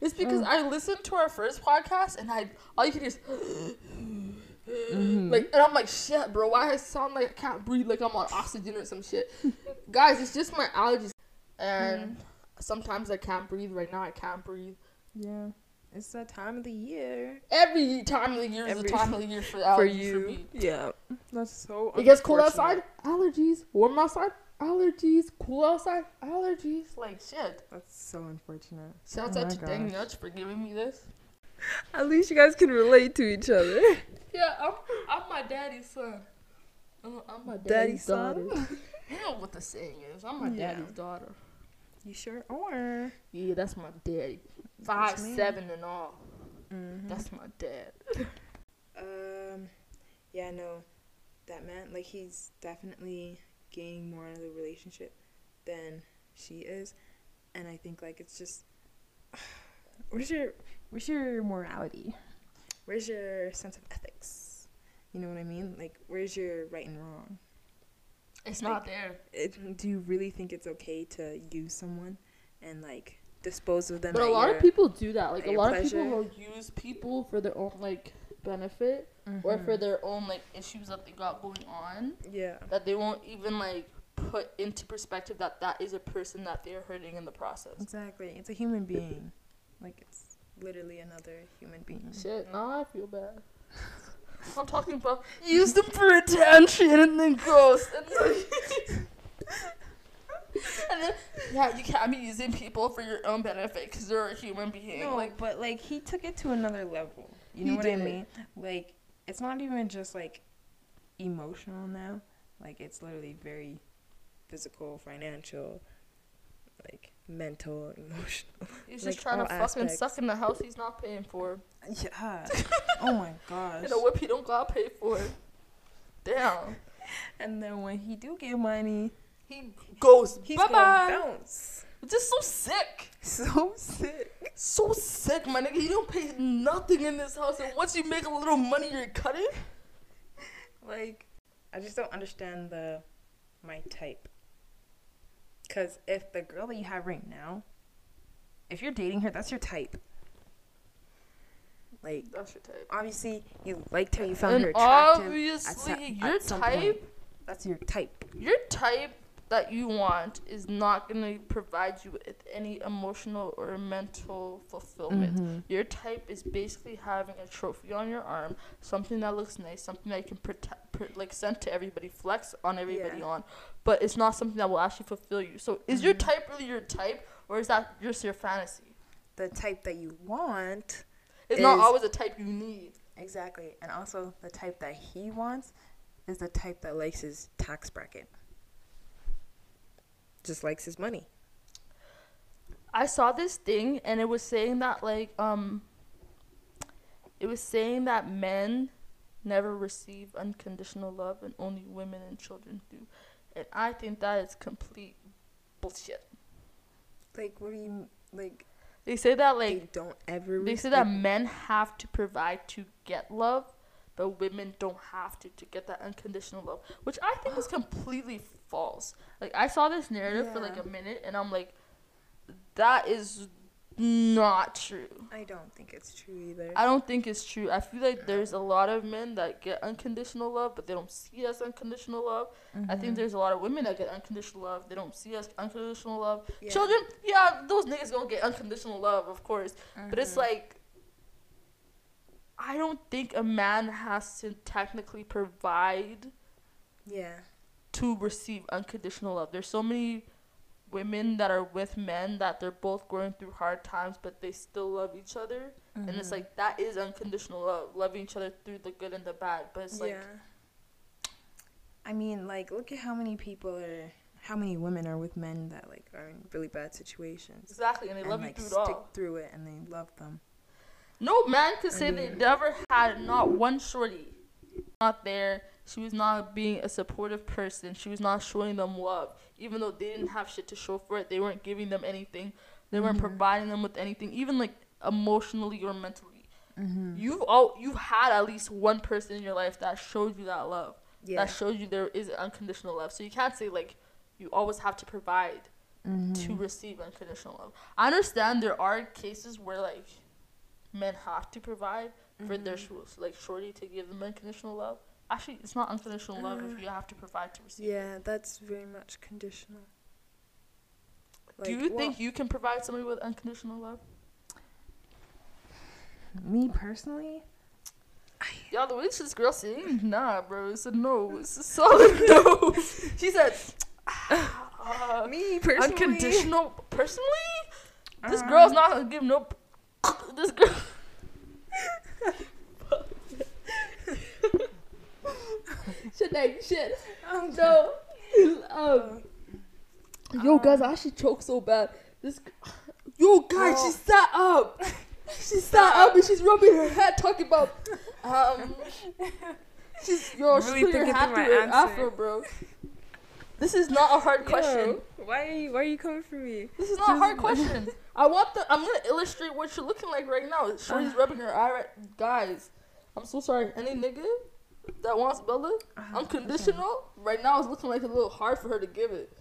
B: It's because
A: Ugh.
B: I listened to our first podcast and I all you can hear is (gasps) (laughs)
A: Mhm.
B: like and I'm like shit, bro. Why I sound like I can't breathe like I'm on oxygen or some shit? (laughs) guys, it's just my allergies, and sometimes I can't breathe. Right now, I can't breathe.
A: Yeah. It's that time of the year
B: Every time of the year is the time of the year for allergies
A: for (laughs)
B: for,
A: you.
B: me.
A: Yeah. That's so.
B: It gets cold outside, allergies. Warm outside, allergies. Cool outside, allergies. Like shit.
A: That's so unfortunate.
B: Shouts
A: Oh
B: out to Dang for giving me this.
A: At least you guys can relate to each other.
B: Yeah, I'm I'm my daddy's son. I'm, I'm my
A: Daddy's
B: daddy's,
A: son?
B: daughter. you know what the saying is. I'm my
A: Yeah.
B: daddy's daughter.
A: You sure are.
B: Yeah, that's my daddy. Five seven and all.
A: Mm-hmm.
B: That's my dad. (laughs)
A: Um, yeah, no, that man, like, he's definitely gaining more out of the relationship than she is, and I think like it's just, (sighs) where's your, where's your morality? Where's your sense of ethics? You know what I mean? Like, where's your right and wrong?
B: It's
A: Like,
B: not there.
A: It, do you really think it's okay to use someone and like dispose of them?
B: But a lot
A: your-
B: of people do that. Like a
A: your
B: lot of people will use people for their own like benefit or for
A: Mhm.
B: their own like issues that they got going on
A: yeah.
B: that they won't even like put into perspective that that is a person that they're hurting in the process.
A: Exactly. It's a human being. Like it's literally another human being.
B: Shit, now I feel bad. (laughs) I'm talking about (laughs) use them for attention and then ghost. And (laughs) then, and then yeah, you can't be using people for your own benefit because they're a human being.
A: No,
B: like,
A: but like he took it to another level. You know what
B: did.
A: I mean? Like it's not even just like emotional now. Like it's literally very physical, financial, like mental, emotional.
B: he's
A: like,
B: just trying to fucking
A: aspects.
B: suck in the house he's not paying for.
A: Yeah. oh my gosh.
B: And a whip he don't gotta pay for. Damn.
A: And then when he do get money,
B: He goes
A: he's
B: bye bye. Just so sick.
A: So sick.
B: So sick, my nigga. You don't pay nothing in this house, and once you make a little money, you're cutting.
A: Like, I just don't understand the my type. Cause if the girl that you have right now, if you're dating her, that's your type. Like,
B: That's your type.
A: obviously you liked her, you found
B: and
A: her attractive.
B: obviously,
A: at
B: your
A: some
B: type,
A: point. That's your type.
B: your type that you want is not gonna provide you with any emotional or mental fulfillment.
A: Mm-hmm.
B: Your type is basically having a trophy on your arm, something that looks nice, something that you can protect, pr- like send to everybody, flex on everybody
A: Yeah.
B: on, but it's not something that will actually fulfill you. So, is your
A: Mhm.
B: type really your type, or is that just your fantasy?
A: The type that you want.
B: It's not always the type you need.
A: Exactly. And also the type that he wants is the type that likes his tax bracket. Just likes his money.
B: I saw this thing and it was saying that like um it was saying that men never receive unconditional love and only women and children do. And I think that is complete bullshit.
A: Like, what do you like?
B: They say that like
A: they don't ever.
B: they say that men have to provide to get love, but women don't have to to get that unconditional love, which I think is (gasps) completely false. Like I saw this narrative for like a minute and I'm like that is not true.
A: I don't think it's true either.
B: I don't think it's true. I feel like there's a lot of men that get unconditional love, but they don't see as unconditional love. I
A: Mm-hmm.
B: think there's a lot of women that get unconditional love. They don't see as unconditional love.
A: Yeah.
B: Children, yeah, those niggas gonna get unconditional love, of course. But it's
A: Mhm.
B: like, I don't think a man has to technically provide
A: yeah,
B: to receive unconditional love. There's so many women that are with men that they're both going through hard times, but they still love each other. And it's
A: Mhm.
B: like that is unconditional love, loving each other through the good and the bad. But it's like.
A: I mean, like, look at how many people are, how many women are with men that like are in really bad situations.
B: exactly, and they
A: and
B: love
A: like
B: you through it
A: stick
B: all.
A: through it, and they love them.
B: No man could say they never had not one shorty. Not there. She was not being a supportive person. She was not showing them love. Even though they didn't have shit to show for it, they weren't giving them anything. They weren't
A: Mhm.
B: providing them with anything, even like emotionally or mentally.
A: Mm-hmm.
B: You've all you've had at least one person in your life that showed you that love.
A: Yeah.
B: That showed you there is unconditional love. So you can't say like you always have to provide
A: mm-hmm.
B: to receive unconditional love. I understand there are cases where like men have to provide for their
A: Mhm.
B: sh- like shorty to give them unconditional love. Actually, it's not unconditional love
A: Uh,
B: if you have to provide to receive.
A: Yeah, that's very much conditional.
B: Do you
A: well,
B: think you can provide somebody with unconditional love?
A: me personally?
B: Y'all, the way this girl saying, nah, bro, it's a no. It's a solid (laughs) no. she said, (sighs) uh,
A: Me personally?
B: unconditional. Personally, this
A: Um,
B: girl's not gonna give no. (laughs) This girl. (laughs) shit, that shit.
A: Um,
B: No. Um. Yo, guys, I actually choked so bad. This. (sighs) Yo, guys, she sat up. She (laughs) sat up and she's rubbing her head, talking about. Um. She's yo,
A: You're
B: she's
A: really
B: putting her hat
A: my
B: her afro, bro. This is not a hard question.
A: Yo, why are you why are you coming for me?
B: This is not a hard question. (laughs) I want the. I'm gonna illustrate what you're looking like right now. Shorty's rubbing her eye. Right, guys. I'm so sorry. Any nigga that wants Bella
A: Uh,
B: unconditional right now is looking like a little hard for her to give it.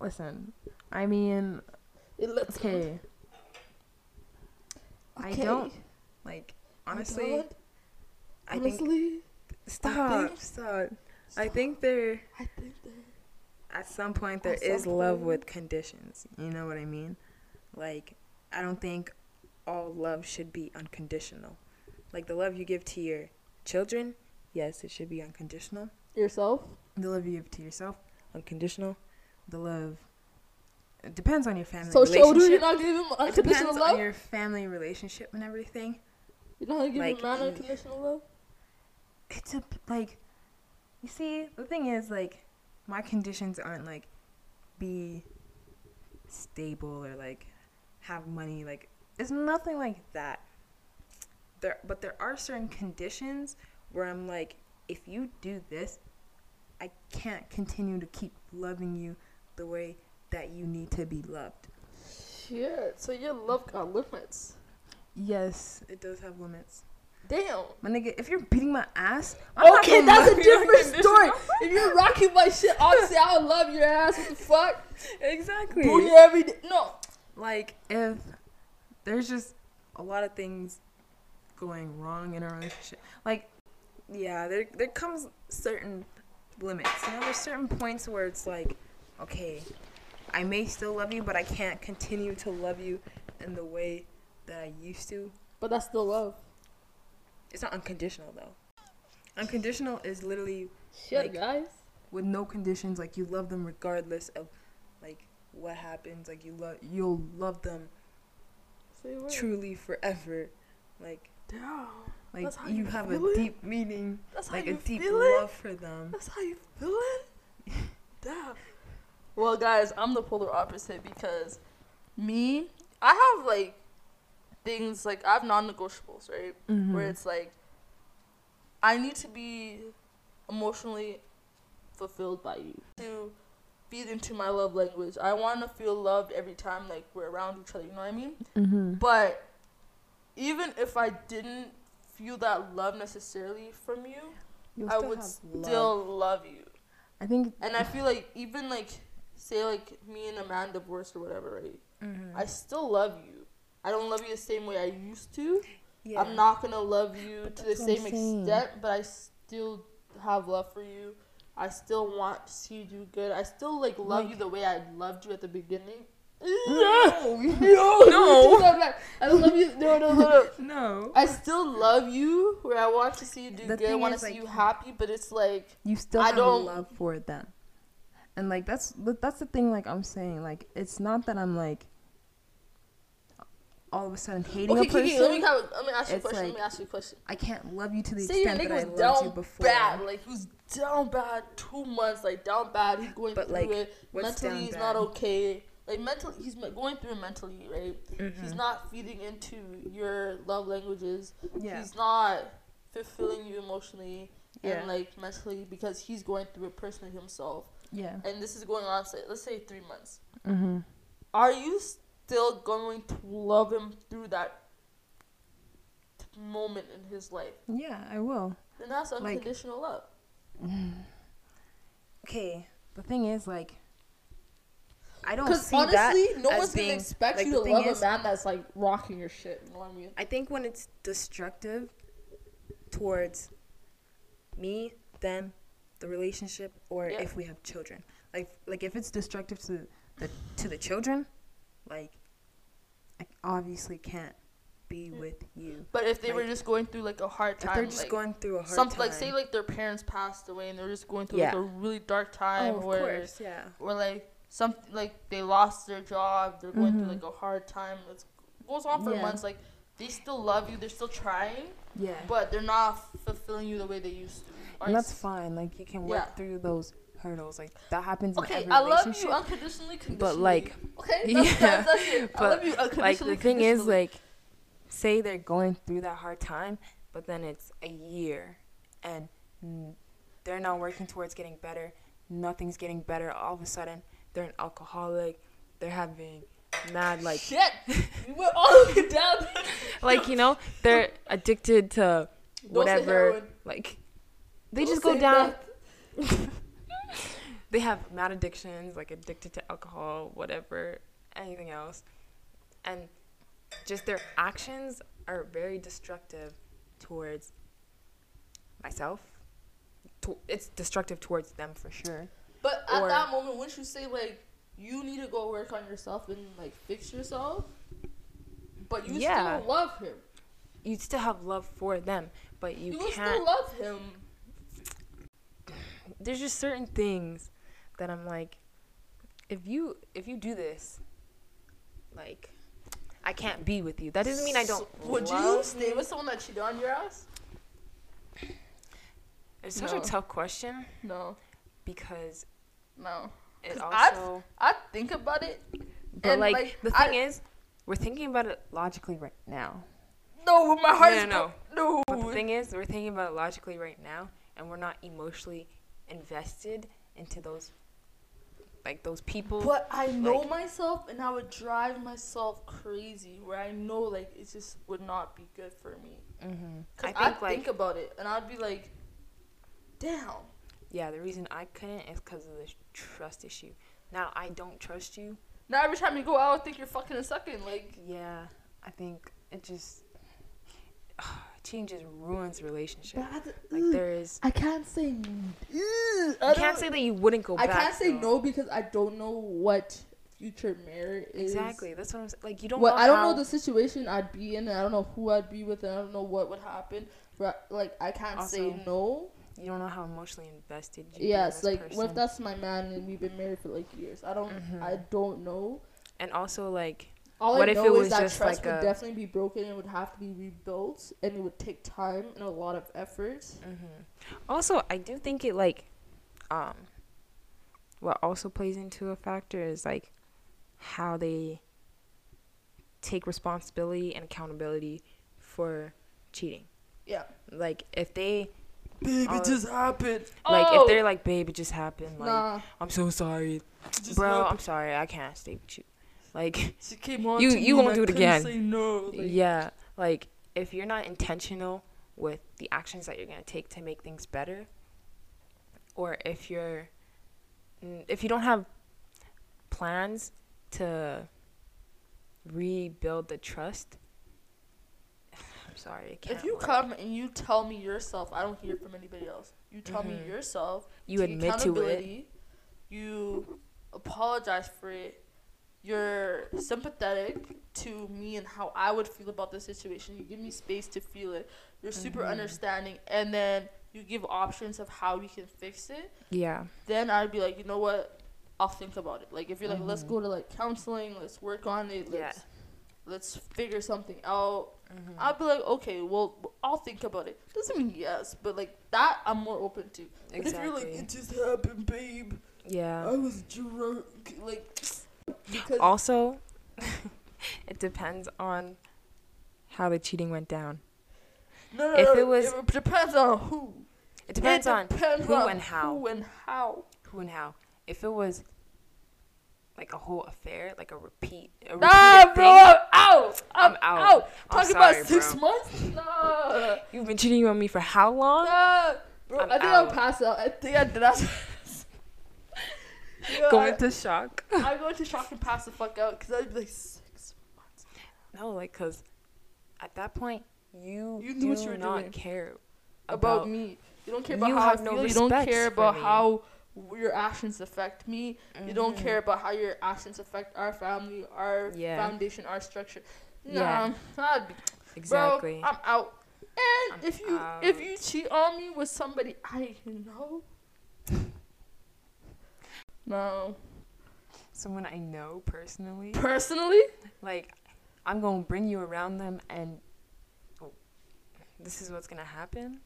A: Listen, I mean,
B: It looks
A: okay, I don't like honestly.
B: God,
A: I think
B: honestly,
A: stop,
B: think-
A: stop. I think they're
B: I think that
A: at some point there
B: At
A: is
B: some
A: love with conditions. You know what I mean? Like I don't think all love should be unconditional. Like the love you give to your children, yes, it should be unconditional.
B: Yourself?
A: The love you give to yourself, unconditional. The love it depends on your family
B: So
A: relationship.
B: you're not giving him
A: it depends
B: love?
A: on your family relationship and everything.
B: You're not gonna give
A: like,
B: a unconditional love?
A: It's a like you see, the thing is like my conditions aren't like be stable or like have money like it's nothing like that. There but there are certain conditions where I'm like if you do this I can't continue to keep loving you the way that you need to be loved.
B: Shit. So your love got limits.
A: Yes, it does have limits.
B: Damn.
A: My nigga, if you're beating my ass, I'm
B: Okay, that's a (laughs) different story. if you're rocking my shit, obviously I would love your ass. What the fuck?
A: Exactly.
B: Booty every day. No.
A: like if there's just a lot of things going wrong in a relationship like yeah there there comes certain limits you know there's certain points where it's like okay i may still love you but i can't continue to love you in the way that i used to
B: But that's still love.
A: It's not unconditional though unconditional is literally
B: Shit,
A: Like-
B: guys.
A: with no conditions like you love them regardless of like what happens like you love you'll love them truly forever like
B: Damn.
A: Like you
B: you
A: have
B: feel
A: a
B: it?
A: deep meaning,
B: That's how
A: like a deep
B: feel it?
A: love for them.
B: That's how you feeling? (laughs) Damn. Well, guys, I'm the polar opposite because me, I have like things like I have non-negotiables, right?
A: Mm-hmm.
B: Where it's like I need to be emotionally fulfilled by you to feed into my love language. I want to feel loved every time like we're around each other. You know what I mean?
A: Mm-hmm.
B: But even if I didn't feel that love necessarily from you,
A: You'll
B: I
A: still
B: would still
A: love.
B: love you.
A: I think.
B: And I feel like even like say like me and a man divorced or whatever, right?
A: Mhm.
B: I still love you. I don't love you the same way I used to.
A: yeah.
B: I'm not gonna love you to the
A: that's what I'm
B: same extent, but I still have love for you. I still want to see you do good. I still like love
A: Like-
B: you the way I loved you at the beginning. (laughs) (laughs) (laughs)
A: No.
B: no,
A: No.
B: take that back. I love you. No, no, no, no. I still love you. Where I want to see you do
A: The
B: good. I want to see
A: like-
B: you happy. But it's like
A: You still
B: I
A: have
B: don't-
A: love for them, and like that's that's the thing. Like I'm saying, like it's not that I'm like all of a sudden hating
B: okay,
A: a person.
B: Kiki, let me let me ask you a question. let
A: like-
B: me ask you a question.
A: I can't love you to the
B: Say
A: extent that I loved
B: down
A: you before.
B: bad, like he was down bad two months, like down bad. He's going
A: But,
B: through
A: like,
B: it mentally. He's
A: bad?
B: not okay. Like mentally, he's going through it mentally, right? He's
A: Mhm.
B: not feeding into your love languages.
A: Yeah.
B: He's not fulfilling you emotionally
A: Yeah.
B: and like mentally because he's going through it personally himself.
A: yeah.
B: And this is going on, say, let's say three months.
A: Mm-hmm.
B: Are you still going to love him through that moment in his life?
A: Yeah, I will.
B: And that's
A: Like-
B: unconditional love. (sighs)
A: Okay, the thing is, like, I don't
B: Because
A: see
B: honestly,
A: that
B: no
A: as
B: one's
A: being,
B: gonna expect
A: like,
B: you to love
A: is-
B: a man that's like rocking your shit. You know what I mean?
A: I think when it's destructive towards me, them, the relationship, or
B: Yeah.
A: if we have children, like like if it's destructive to the to the children, like I obviously can't be
B: Mm.
A: with you.
B: But if they were just going through like a hard
A: If
B: time,
A: they're just
B: like,
A: going through a hard
B: something
A: time,
B: like say like their parents passed away and they're just going through
A: Yeah.
B: like a really dark time,
A: oh, of
B: or
A: course, yeah,
B: or like some like they lost their job, they're going
A: Mhm.
B: through like a hard time. It goes on for
A: Yeah.
B: months. Like they still love you, they're still trying,
A: yeah,
B: but they're not fulfilling you the way they used to.
A: And that's fine. Like you can work
B: Yeah.
A: through those hurdles. Like that happens in every
B: I love you unconditionally.
A: But, like,
B: okay, that's,
A: yeah, (laughs)
B: that's, that's it. I
A: but,
B: love you unconditionally.
A: like the thing is like say they're going through that hard time but then it's a year and they're not working towards getting better nothing's getting better all of a sudden they're an alcoholic they're having mad like
B: shit, we went all the way down. (laughs)
A: like you know they're addicted to whatever like they
B: Don't
A: just go down. (laughs) they have mad addictions, like addicted to alcohol, whatever, anything else. And just their actions are very destructive towards myself. To, it's destructive towards them for sure.
B: But at
A: Or-
B: that moment, wouldn't you say like you need to go work on yourself and like fix yourself? But you
A: Yeah.
B: still love him.
A: you still have love for them, but you,
B: You,
A: can't.
B: still love him.
A: there's just certain things that I'm like, if you if you do this, like, I can't be with you. That doesn't mean I don't.
B: So, would you
A: love
B: stay with someone that cheated on your ass?
A: It's such
B: No.
A: a tough question
B: No,
A: because
B: no.
A: it
B: 'Cause I've-
A: also.
B: I think about it.
A: But
B: and,
A: like,
B: like,
A: the
B: I-
A: thing is, we're thinking about it logically right now.
B: No, my heart
A: No,
B: is
A: no,
B: no.
A: But the thing is, we're thinking about it logically right now, and we're not emotionally invested into those, like those people.
B: But I know
A: Like-
B: myself, and I would drive myself crazy. Where I know, like, it just would not be good for me.
A: mm-hmm.
B: Cause
A: I think like
B: think about it, and I'd be like, "Damn."
A: yeah, the reason I couldn't is because of the trust issue. Now I don't trust you.
B: Now every time you go out, I think you're fucking and sucking. Like,
A: Yeah, I think it just (sighs) cheating just ruins relationship. Like there is,
B: I can't say. Ugh,
A: you
B: I
A: can't say that you wouldn't go back.
B: I
A: back.
B: can't say
A: though.
B: no because I don't know what future marriage is.
A: Exactly, that's what I'm saying. Like you don't.
B: What
A: know
B: I don't
A: how-
B: know the situation I'd be in. and I don't know who I'd be with. And I don't know what would happen. But like, I can't say no.
A: You don't know how emotionally invested you.
B: Yes, like
A: this
B: what if that's my man and we've been married for like years? I don't.
A: Mhm.
B: I don't know.
A: And also like
B: All
A: What
B: I
A: if
B: know
A: it
B: is
A: was
B: that
A: just
B: trust
A: like
B: would
A: a-
B: definitely be broken and would have to be rebuilt, and it would take time and a lot of effort.
A: Mm-hmm. Also, I do think it like, um, what also plays into a factor is like how they take responsibility and accountability for cheating.
B: Yeah.
A: Like if they
B: Babe,
A: Oh.
B: it just happened.
A: like
B: oh,
A: if they're like, babe, it just happened. Like
B: nah,
A: I'm so sorry,
B: it just
A: bro. I'm sorry. I can't stay with you. Like (laughs)
B: She came on
A: You- you won't do it again.
B: No. Like,
A: yeah, like if you're not intentional with the actions that you're gonna take to make things better, or if you're, if you don't have plans to rebuild the trust, (sighs) I'm sorry.
B: If you
A: work.
B: come and you tell me yourself, I don't hear from anybody else. You tell me
A: Mhm.
B: yourself.
A: you admit to it,
B: You apologize for it. You're sympathetic to me and how I would feel about the situation. You give me space to feel it. You're super
A: Mhm.
B: understanding, and then you give options of how we can fix it.
A: yeah,
B: Then I'd be like, you know what? I'll think about it. Like if you're like, let's
A: Mhm.
B: go to like counseling, let's work on it, let's let's figure something out.
A: Mhm.
B: I'd be like, okay, well, I'll think about it. Doesn't mean yes, but like that, I'm more open to. But if you're like, it just happened, babe.
A: yeah.
B: I was drunk, like because
A: Also, (laughs) it depends on how the cheating went down.
B: no, no,
A: if
B: no,
A: it was-
B: it depends on who.
A: It depends on
B: depends
A: who
B: on
A: and how.
B: Who and how.
A: who and how. If it was like a whole affair, like a repeat, a
B: Nah, bro, I'm out. I'm,
A: I'm out.
B: out.
A: I'm
B: Talking
A: sorry,
B: about six
A: bro.
B: months? Nah,
A: you've been cheating on me for how long?
B: nah, bro.
A: I'm
B: i think
A: out.
B: I'll pass out. I think I did not. (laughs) Yo,
A: Go
B: I,
A: into shock.
B: I go into shock and pass the fuck out because I'd be like six months.
A: No, like, cause at that point you
B: You
A: do
B: what you were
A: not
B: doing.
A: care
B: about,
A: about,
B: me. You don't care about how I
A: have no
B: feel. you don't care about
A: me.
B: how your actions affect me. You don't
A: Mhm.
B: care about how your actions affect our family, our
A: Yeah.
B: foundation, our structure. Nah,
A: Yeah.
B: I'd be,
A: exactly.
B: bro, I'm out. And
A: I'm
B: if you if you cheat on me with somebody I know, no.
A: Someone I know personally,
B: Personally,
A: like, I'm gonna bring you around them, and oh, this is what's gonna happen.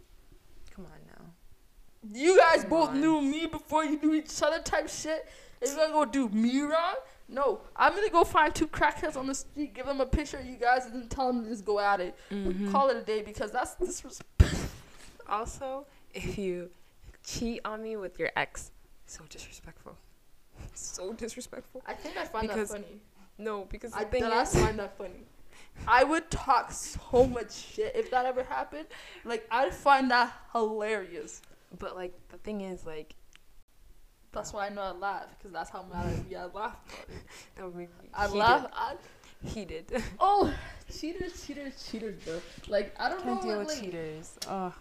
A: Come on now.
B: you guys
A: Come
B: both
A: on.
B: knew me before you knew each other, type shit. And you're gonna go do me wrong? No, I'm gonna go find two crackheads on the street, give them a picture of you guys, and then tell them to just go at it.
A: Mhm.
B: Call it a day because that's was
A: Also, if you cheat on me with your ex, so disrespectful. (laughs) So disrespectful.
B: I think I find
A: Because
B: that funny.
A: No, because
B: I think I find that funny. I would talk so much shit if that ever happened. Like I'd find that hilarious.
A: but like the thing is, like
B: That's why I know I laugh because that's how mad I'd be. I laugh. (laughs)
A: That would make me
B: I
A: heated.
B: laugh. I,
A: Heated. (laughs)
B: oh, cheaters, cheaters, cheaters, bro. Like I don't
A: Can't
B: know.
A: deal
B: what,
A: with
B: like,
A: cheaters. Ugh.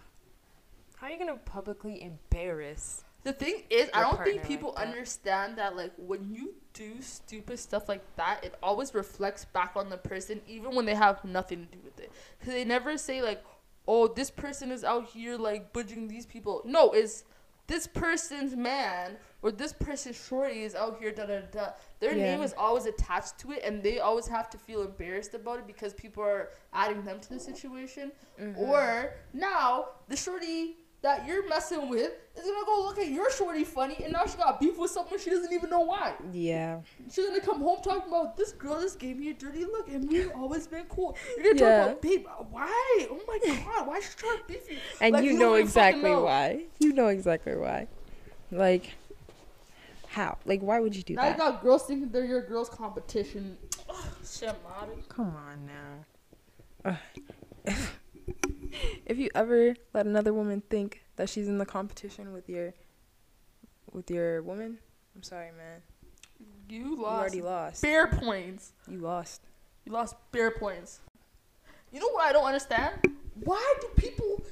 A: How are you gonna publicly embarrass
B: The thing is, I don't think
A: like
B: people
A: that.
B: understand that like when you do stupid stuff like that, it always reflects back on the person, even when they have nothing to do with it. Because they never say like, "Oh, this person is out here like budging these people." No, it's this person's man or this person's shorty is out here. Da da da. Their
A: Yeah.
B: name is always attached to it, and they always have to feel embarrassed about it because people are adding them to the situation.
A: Mm-hmm.
B: Or now the shorty that you're messing with is gonna go look at your shorty funny, and now she got beef with someone she doesn't even know why.
A: Yeah.
B: She's gonna come home talking about this girl just gave me a dirty look, and we've always been cool. You're gonna
A: Yeah.
B: talk about, babe, why? Oh my god, why she trying to beef you? (laughs)
A: And
B: Like,
A: you,
B: you
A: know
B: don't even fucking
A: exactly
B: know.
A: why. You know exactly why. Like, how? Like, why would you do
B: Now you
A: that?
B: got girls thinking they're your girls' competition. Ugh, Shit,
A: Come on now. (laughs) If you ever let another woman think that she's in the competition with your with your woman, I'm sorry, man.
B: You
A: You
B: lost
A: already lost.
B: bare points.
A: You lost.
B: You lost bare points. You know what I don't understand? Why do people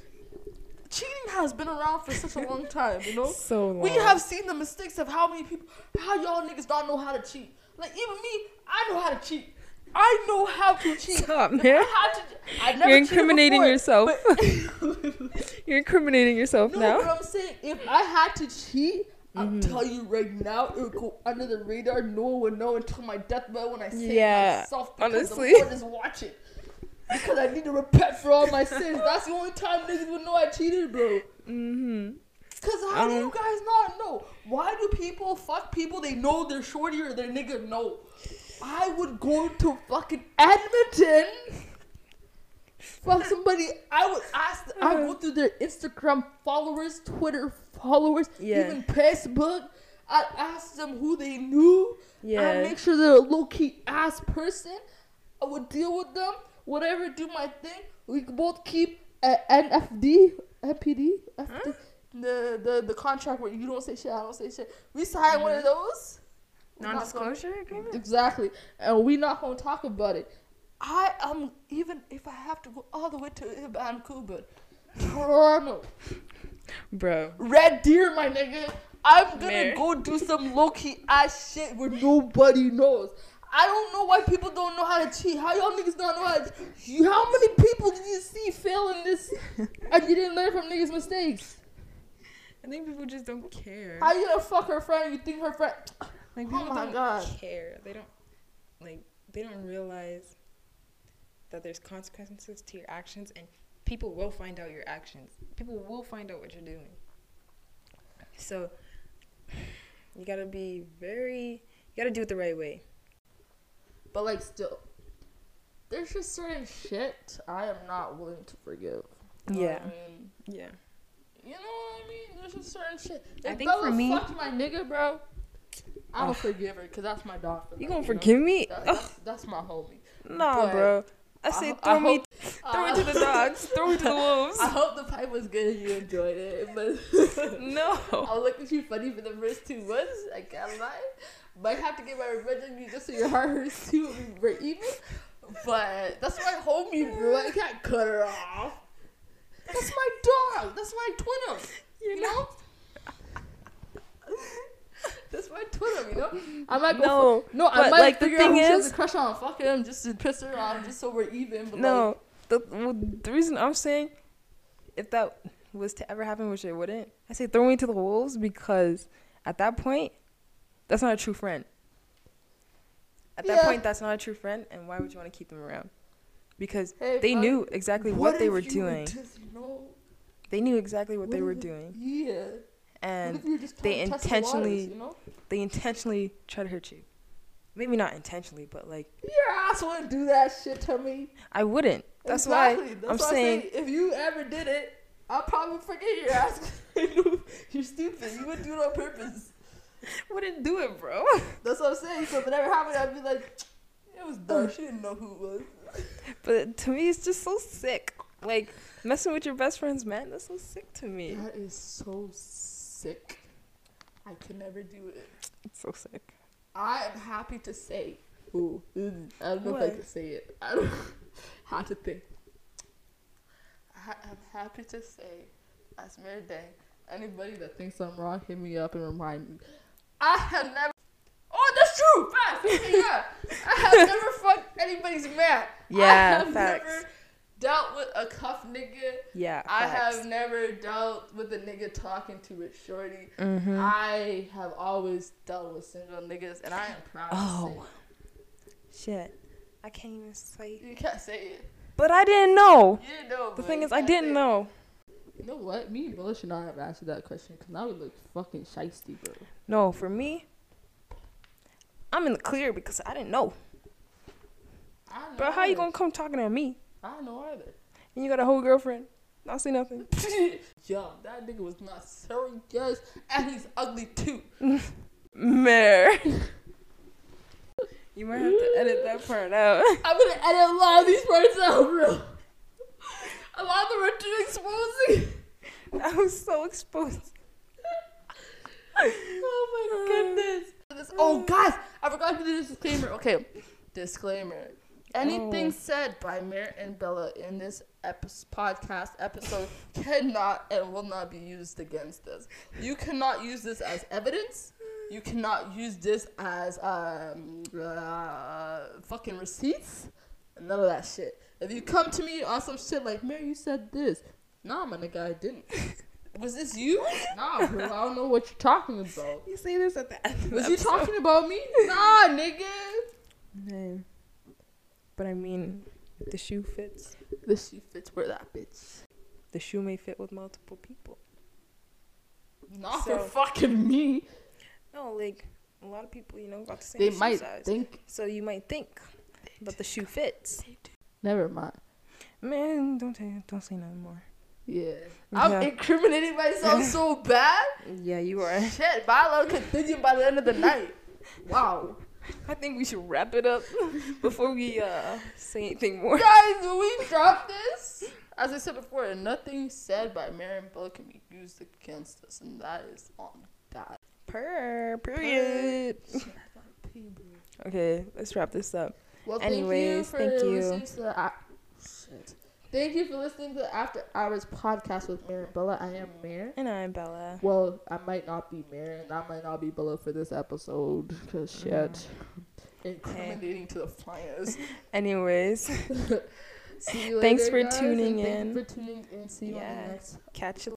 B: cheating has been around for such a long (laughs) time, you know?
A: So long.
B: We have seen the mistakes of how many people how y'all niggas don't know how to cheat. Like even me, I know how to cheat. I know how to (laughs) cheat.
A: Stop, man.
B: To,
A: You're incriminating
B: before,
A: yourself. (laughs) You're incriminating yourself
B: no,
A: now.
B: but I'm saying if I had to cheat, I'll
A: Mhm.
B: tell you right now, it would go under the radar. No one would know until my deathbed when I say
A: Yeah,
B: myself because
A: honestly.
B: the Lord is watching. Because I need to repent for all my sins. That's the only time niggas would know I cheated, bro.
A: Mm-hmm.
B: Cause how do you
A: Um,
B: guys not know? Why do people fuck people they know they're shorty or their nigga know? I would go to fucking Edmonton. Fuck somebody. I would ask. I would go through their Instagram followers, Twitter followers,
A: Yeah.
B: even Facebook. I'd ask them who they knew. I'd
A: Yeah.
B: make sure they're a low key ass person. I would deal with them. Whatever, do my thing. We could both keep a NFD, NPD, FD, the, the the contract where you don't say shit, I don't say shit. We sign one of mm-hmm. those. We're not
A: Non-disclosure agreement.
B: gonna- Exactly, and we not gonna talk about it. I am even if I have to go all the way to Vancouver, Toronto,
A: Bro.
B: Red Deer, my nigga. I'm gonna
A: Mayor.
B: go do some low key ass shit where nobody knows. I don't know why people don't know how to cheat. How y'all niggas don't know how to cheat? How many people did you see fail in this (laughs) and you didn't learn from niggas' mistakes?
A: I think people just don't care.
B: How you gonna fuck her friend? You think her friend?
A: Like
B: Oh
A: people
B: my
A: don't
B: God.
A: care. They don't like they don't realize that there's consequences to your actions and people will find out your actions. People will find out what you're doing. So you gotta be very you gotta do it the right way.
B: But like, still, there's just certain shit I am not willing to forgive. You know
A: Yeah.
B: what I mean?
A: Yeah.
B: You know what I mean? There's just certain shit. If
A: I think
B: Bella
A: for me-
B: fucked my nigga, bro, I don't
A: Ugh.
B: forgive her because that's my dog.
A: You
B: life,
A: gonna
B: know?
A: forgive me?
B: That- that's, that's my homie.
A: nah,
B: but
A: bro. I
B: I
A: say
B: ho-
A: throw
B: I
A: me
B: hope-
A: throw me to the (laughs) dogs. Throw me to the (laughs) wolves.
B: I hope the pipe was good and you enjoyed it, but (laughs)
A: no.
B: I'll look at you funny for the first two months. I can't lie. Might have to get my revenge on you just so your heart hurts too. We're even. But that's my homie, bro. I can't cut her off. That's my dog. That's my twinner. You know. That's my twinner. You know. (laughs) I might go.
A: No.
B: for, no, I might
A: like, the
B: figure out
A: thing
B: who she has a crush on. Fuck him, just to piss her off, just so we're even. But like,
A: No, the well, the reason I'm saying if that was to ever happen, which it wouldn't, I say throw me to the wolves because at that point, that's not a true friend. At that
B: Yeah.
A: point, that's not a true friend, and why would you want to keep them around? Because
B: Hey,
A: they
B: bro,
A: knew exactly what, they were doing.
B: Just, you know,
A: They knew exactly what they were
B: if-
A: doing,
B: Yeah.
A: And
B: if you were just
A: they
B: test the waters,
A: intentionally-
B: you know?
A: they intentionally try to hurt you. Maybe not intentionally, but like
B: Your ass wouldn't do that shit to me.
A: I wouldn't. That's
B: exactly.
A: why
B: That's
A: I'm
B: why
A: saying
B: say if you ever did it, I'll probably forget your ass. (laughs) You're stupid. You would do it on purpose. (laughs)
A: wouldn't do it, bro. (laughs)
B: That's what I'm saying. So if it ever happened, I'd be like, it was dumb. Uh. She didn't know who it was.
A: But to me, it's just so sick. Like messing with your best friends, man. That's so sick to me.
B: That is so sick. I can never do it.
A: It's so sick.
B: I am happy to say. Ooh, I don't know if I can say it. I don't (laughs) how to think. I am happy to say, as Mary Day, Anybody that thinks I'm wrong, hit me up and remind me. I have never. Oh, that's true. Facts. yeah. I have (laughs) never fucked anybody's man. I
A: Yeah,
B: have
A: facts.
B: never dealt with a cuff nigga.
A: Yeah.
B: I have never dealt with a nigga talking to a shorty.
A: Mhm.
B: I have always dealt with single niggas, and I am proud
A: Oh.
B: to
A: Shit. I can't even say.
B: say it. You can't say it.
A: But I didn't know.
B: You didn't know.
A: The thing is, I didn't know.
B: You know what? Me and Bella should not have answered that question because now we look fucking shisty, bro.
A: No, for me, I'm in the clear because I didn't know.
B: I know
A: Bro, how you gonna come talking to me
B: I don't know either.
A: and you got a whole girlfriend? Not say nothing. (laughs)
B: Yo, that nigga was not serious, and he's ugly too. (laughs)
A: Mare. you might have to edit that part out. (laughs)
B: I'm gonna edit a lot of these parts out, bro. A lot of them are too exposing.
A: That was so exposed.
B: Oh my goodness. Oh, guys, I forgot to do this disclaimer. Okay, disclaimer. Anything
A: Oh.
B: said by Mare and Bella in this epi- podcast episode (laughs) cannot and will not be used against us. You cannot use this as evidence. You cannot use this as um uh, fucking receipts. None of that shit. If you come to me on some shit like Mary, you said this. Nah, my nigga, I didn't. (laughs) Was this you? Nah, bro. I don't know what you're talking about.
A: You say this at the end. of the
B: Was you talking about me? Nah, nigga.
A: No. But I mean, the shoe fits.
B: The shoe fits where that bitch.
A: The shoe may fit with multiple people.
B: Not
A: So-
B: for fucking me.
A: No, like a lot of people, you know, got the same
B: They
A: shoe
B: might
A: size.
B: think.
A: so you might think, but the shoe fits.
B: Never mind.
A: Man, don't say don't say nothing more.
B: Yeah. I'm
A: Yeah.
B: incriminating myself so (laughs) bad.
A: Yeah, you are.
B: Shit, but I'll continue by the end of the night. (laughs) Wow.
A: I think we should wrap it up (laughs) before we uh say anything more.
B: Guys, we drop this, as I said before, nothing said by Mary and Bella can be used against us, and that is on that.
A: Per period. Okay, let's wrap this up.
B: Well,
A: Anyways,
B: thank you
A: thank
B: for
A: you.
B: listening to the shit. Thank you for listening to the After Hours podcast with Mary and Bella. I am Mary.
A: And I'm Bella.
B: Well, I might not be Mary, and I might not be Bella for this episode, cause shit, mm. incriminating to the finest. (laughs)
A: Anyways, (laughs)
B: See you
A: Thanks
B: later,
A: for
B: guys,
A: tuning in.
B: you for tuning in. See you on
A: Yeah.
B: the next
A: catch you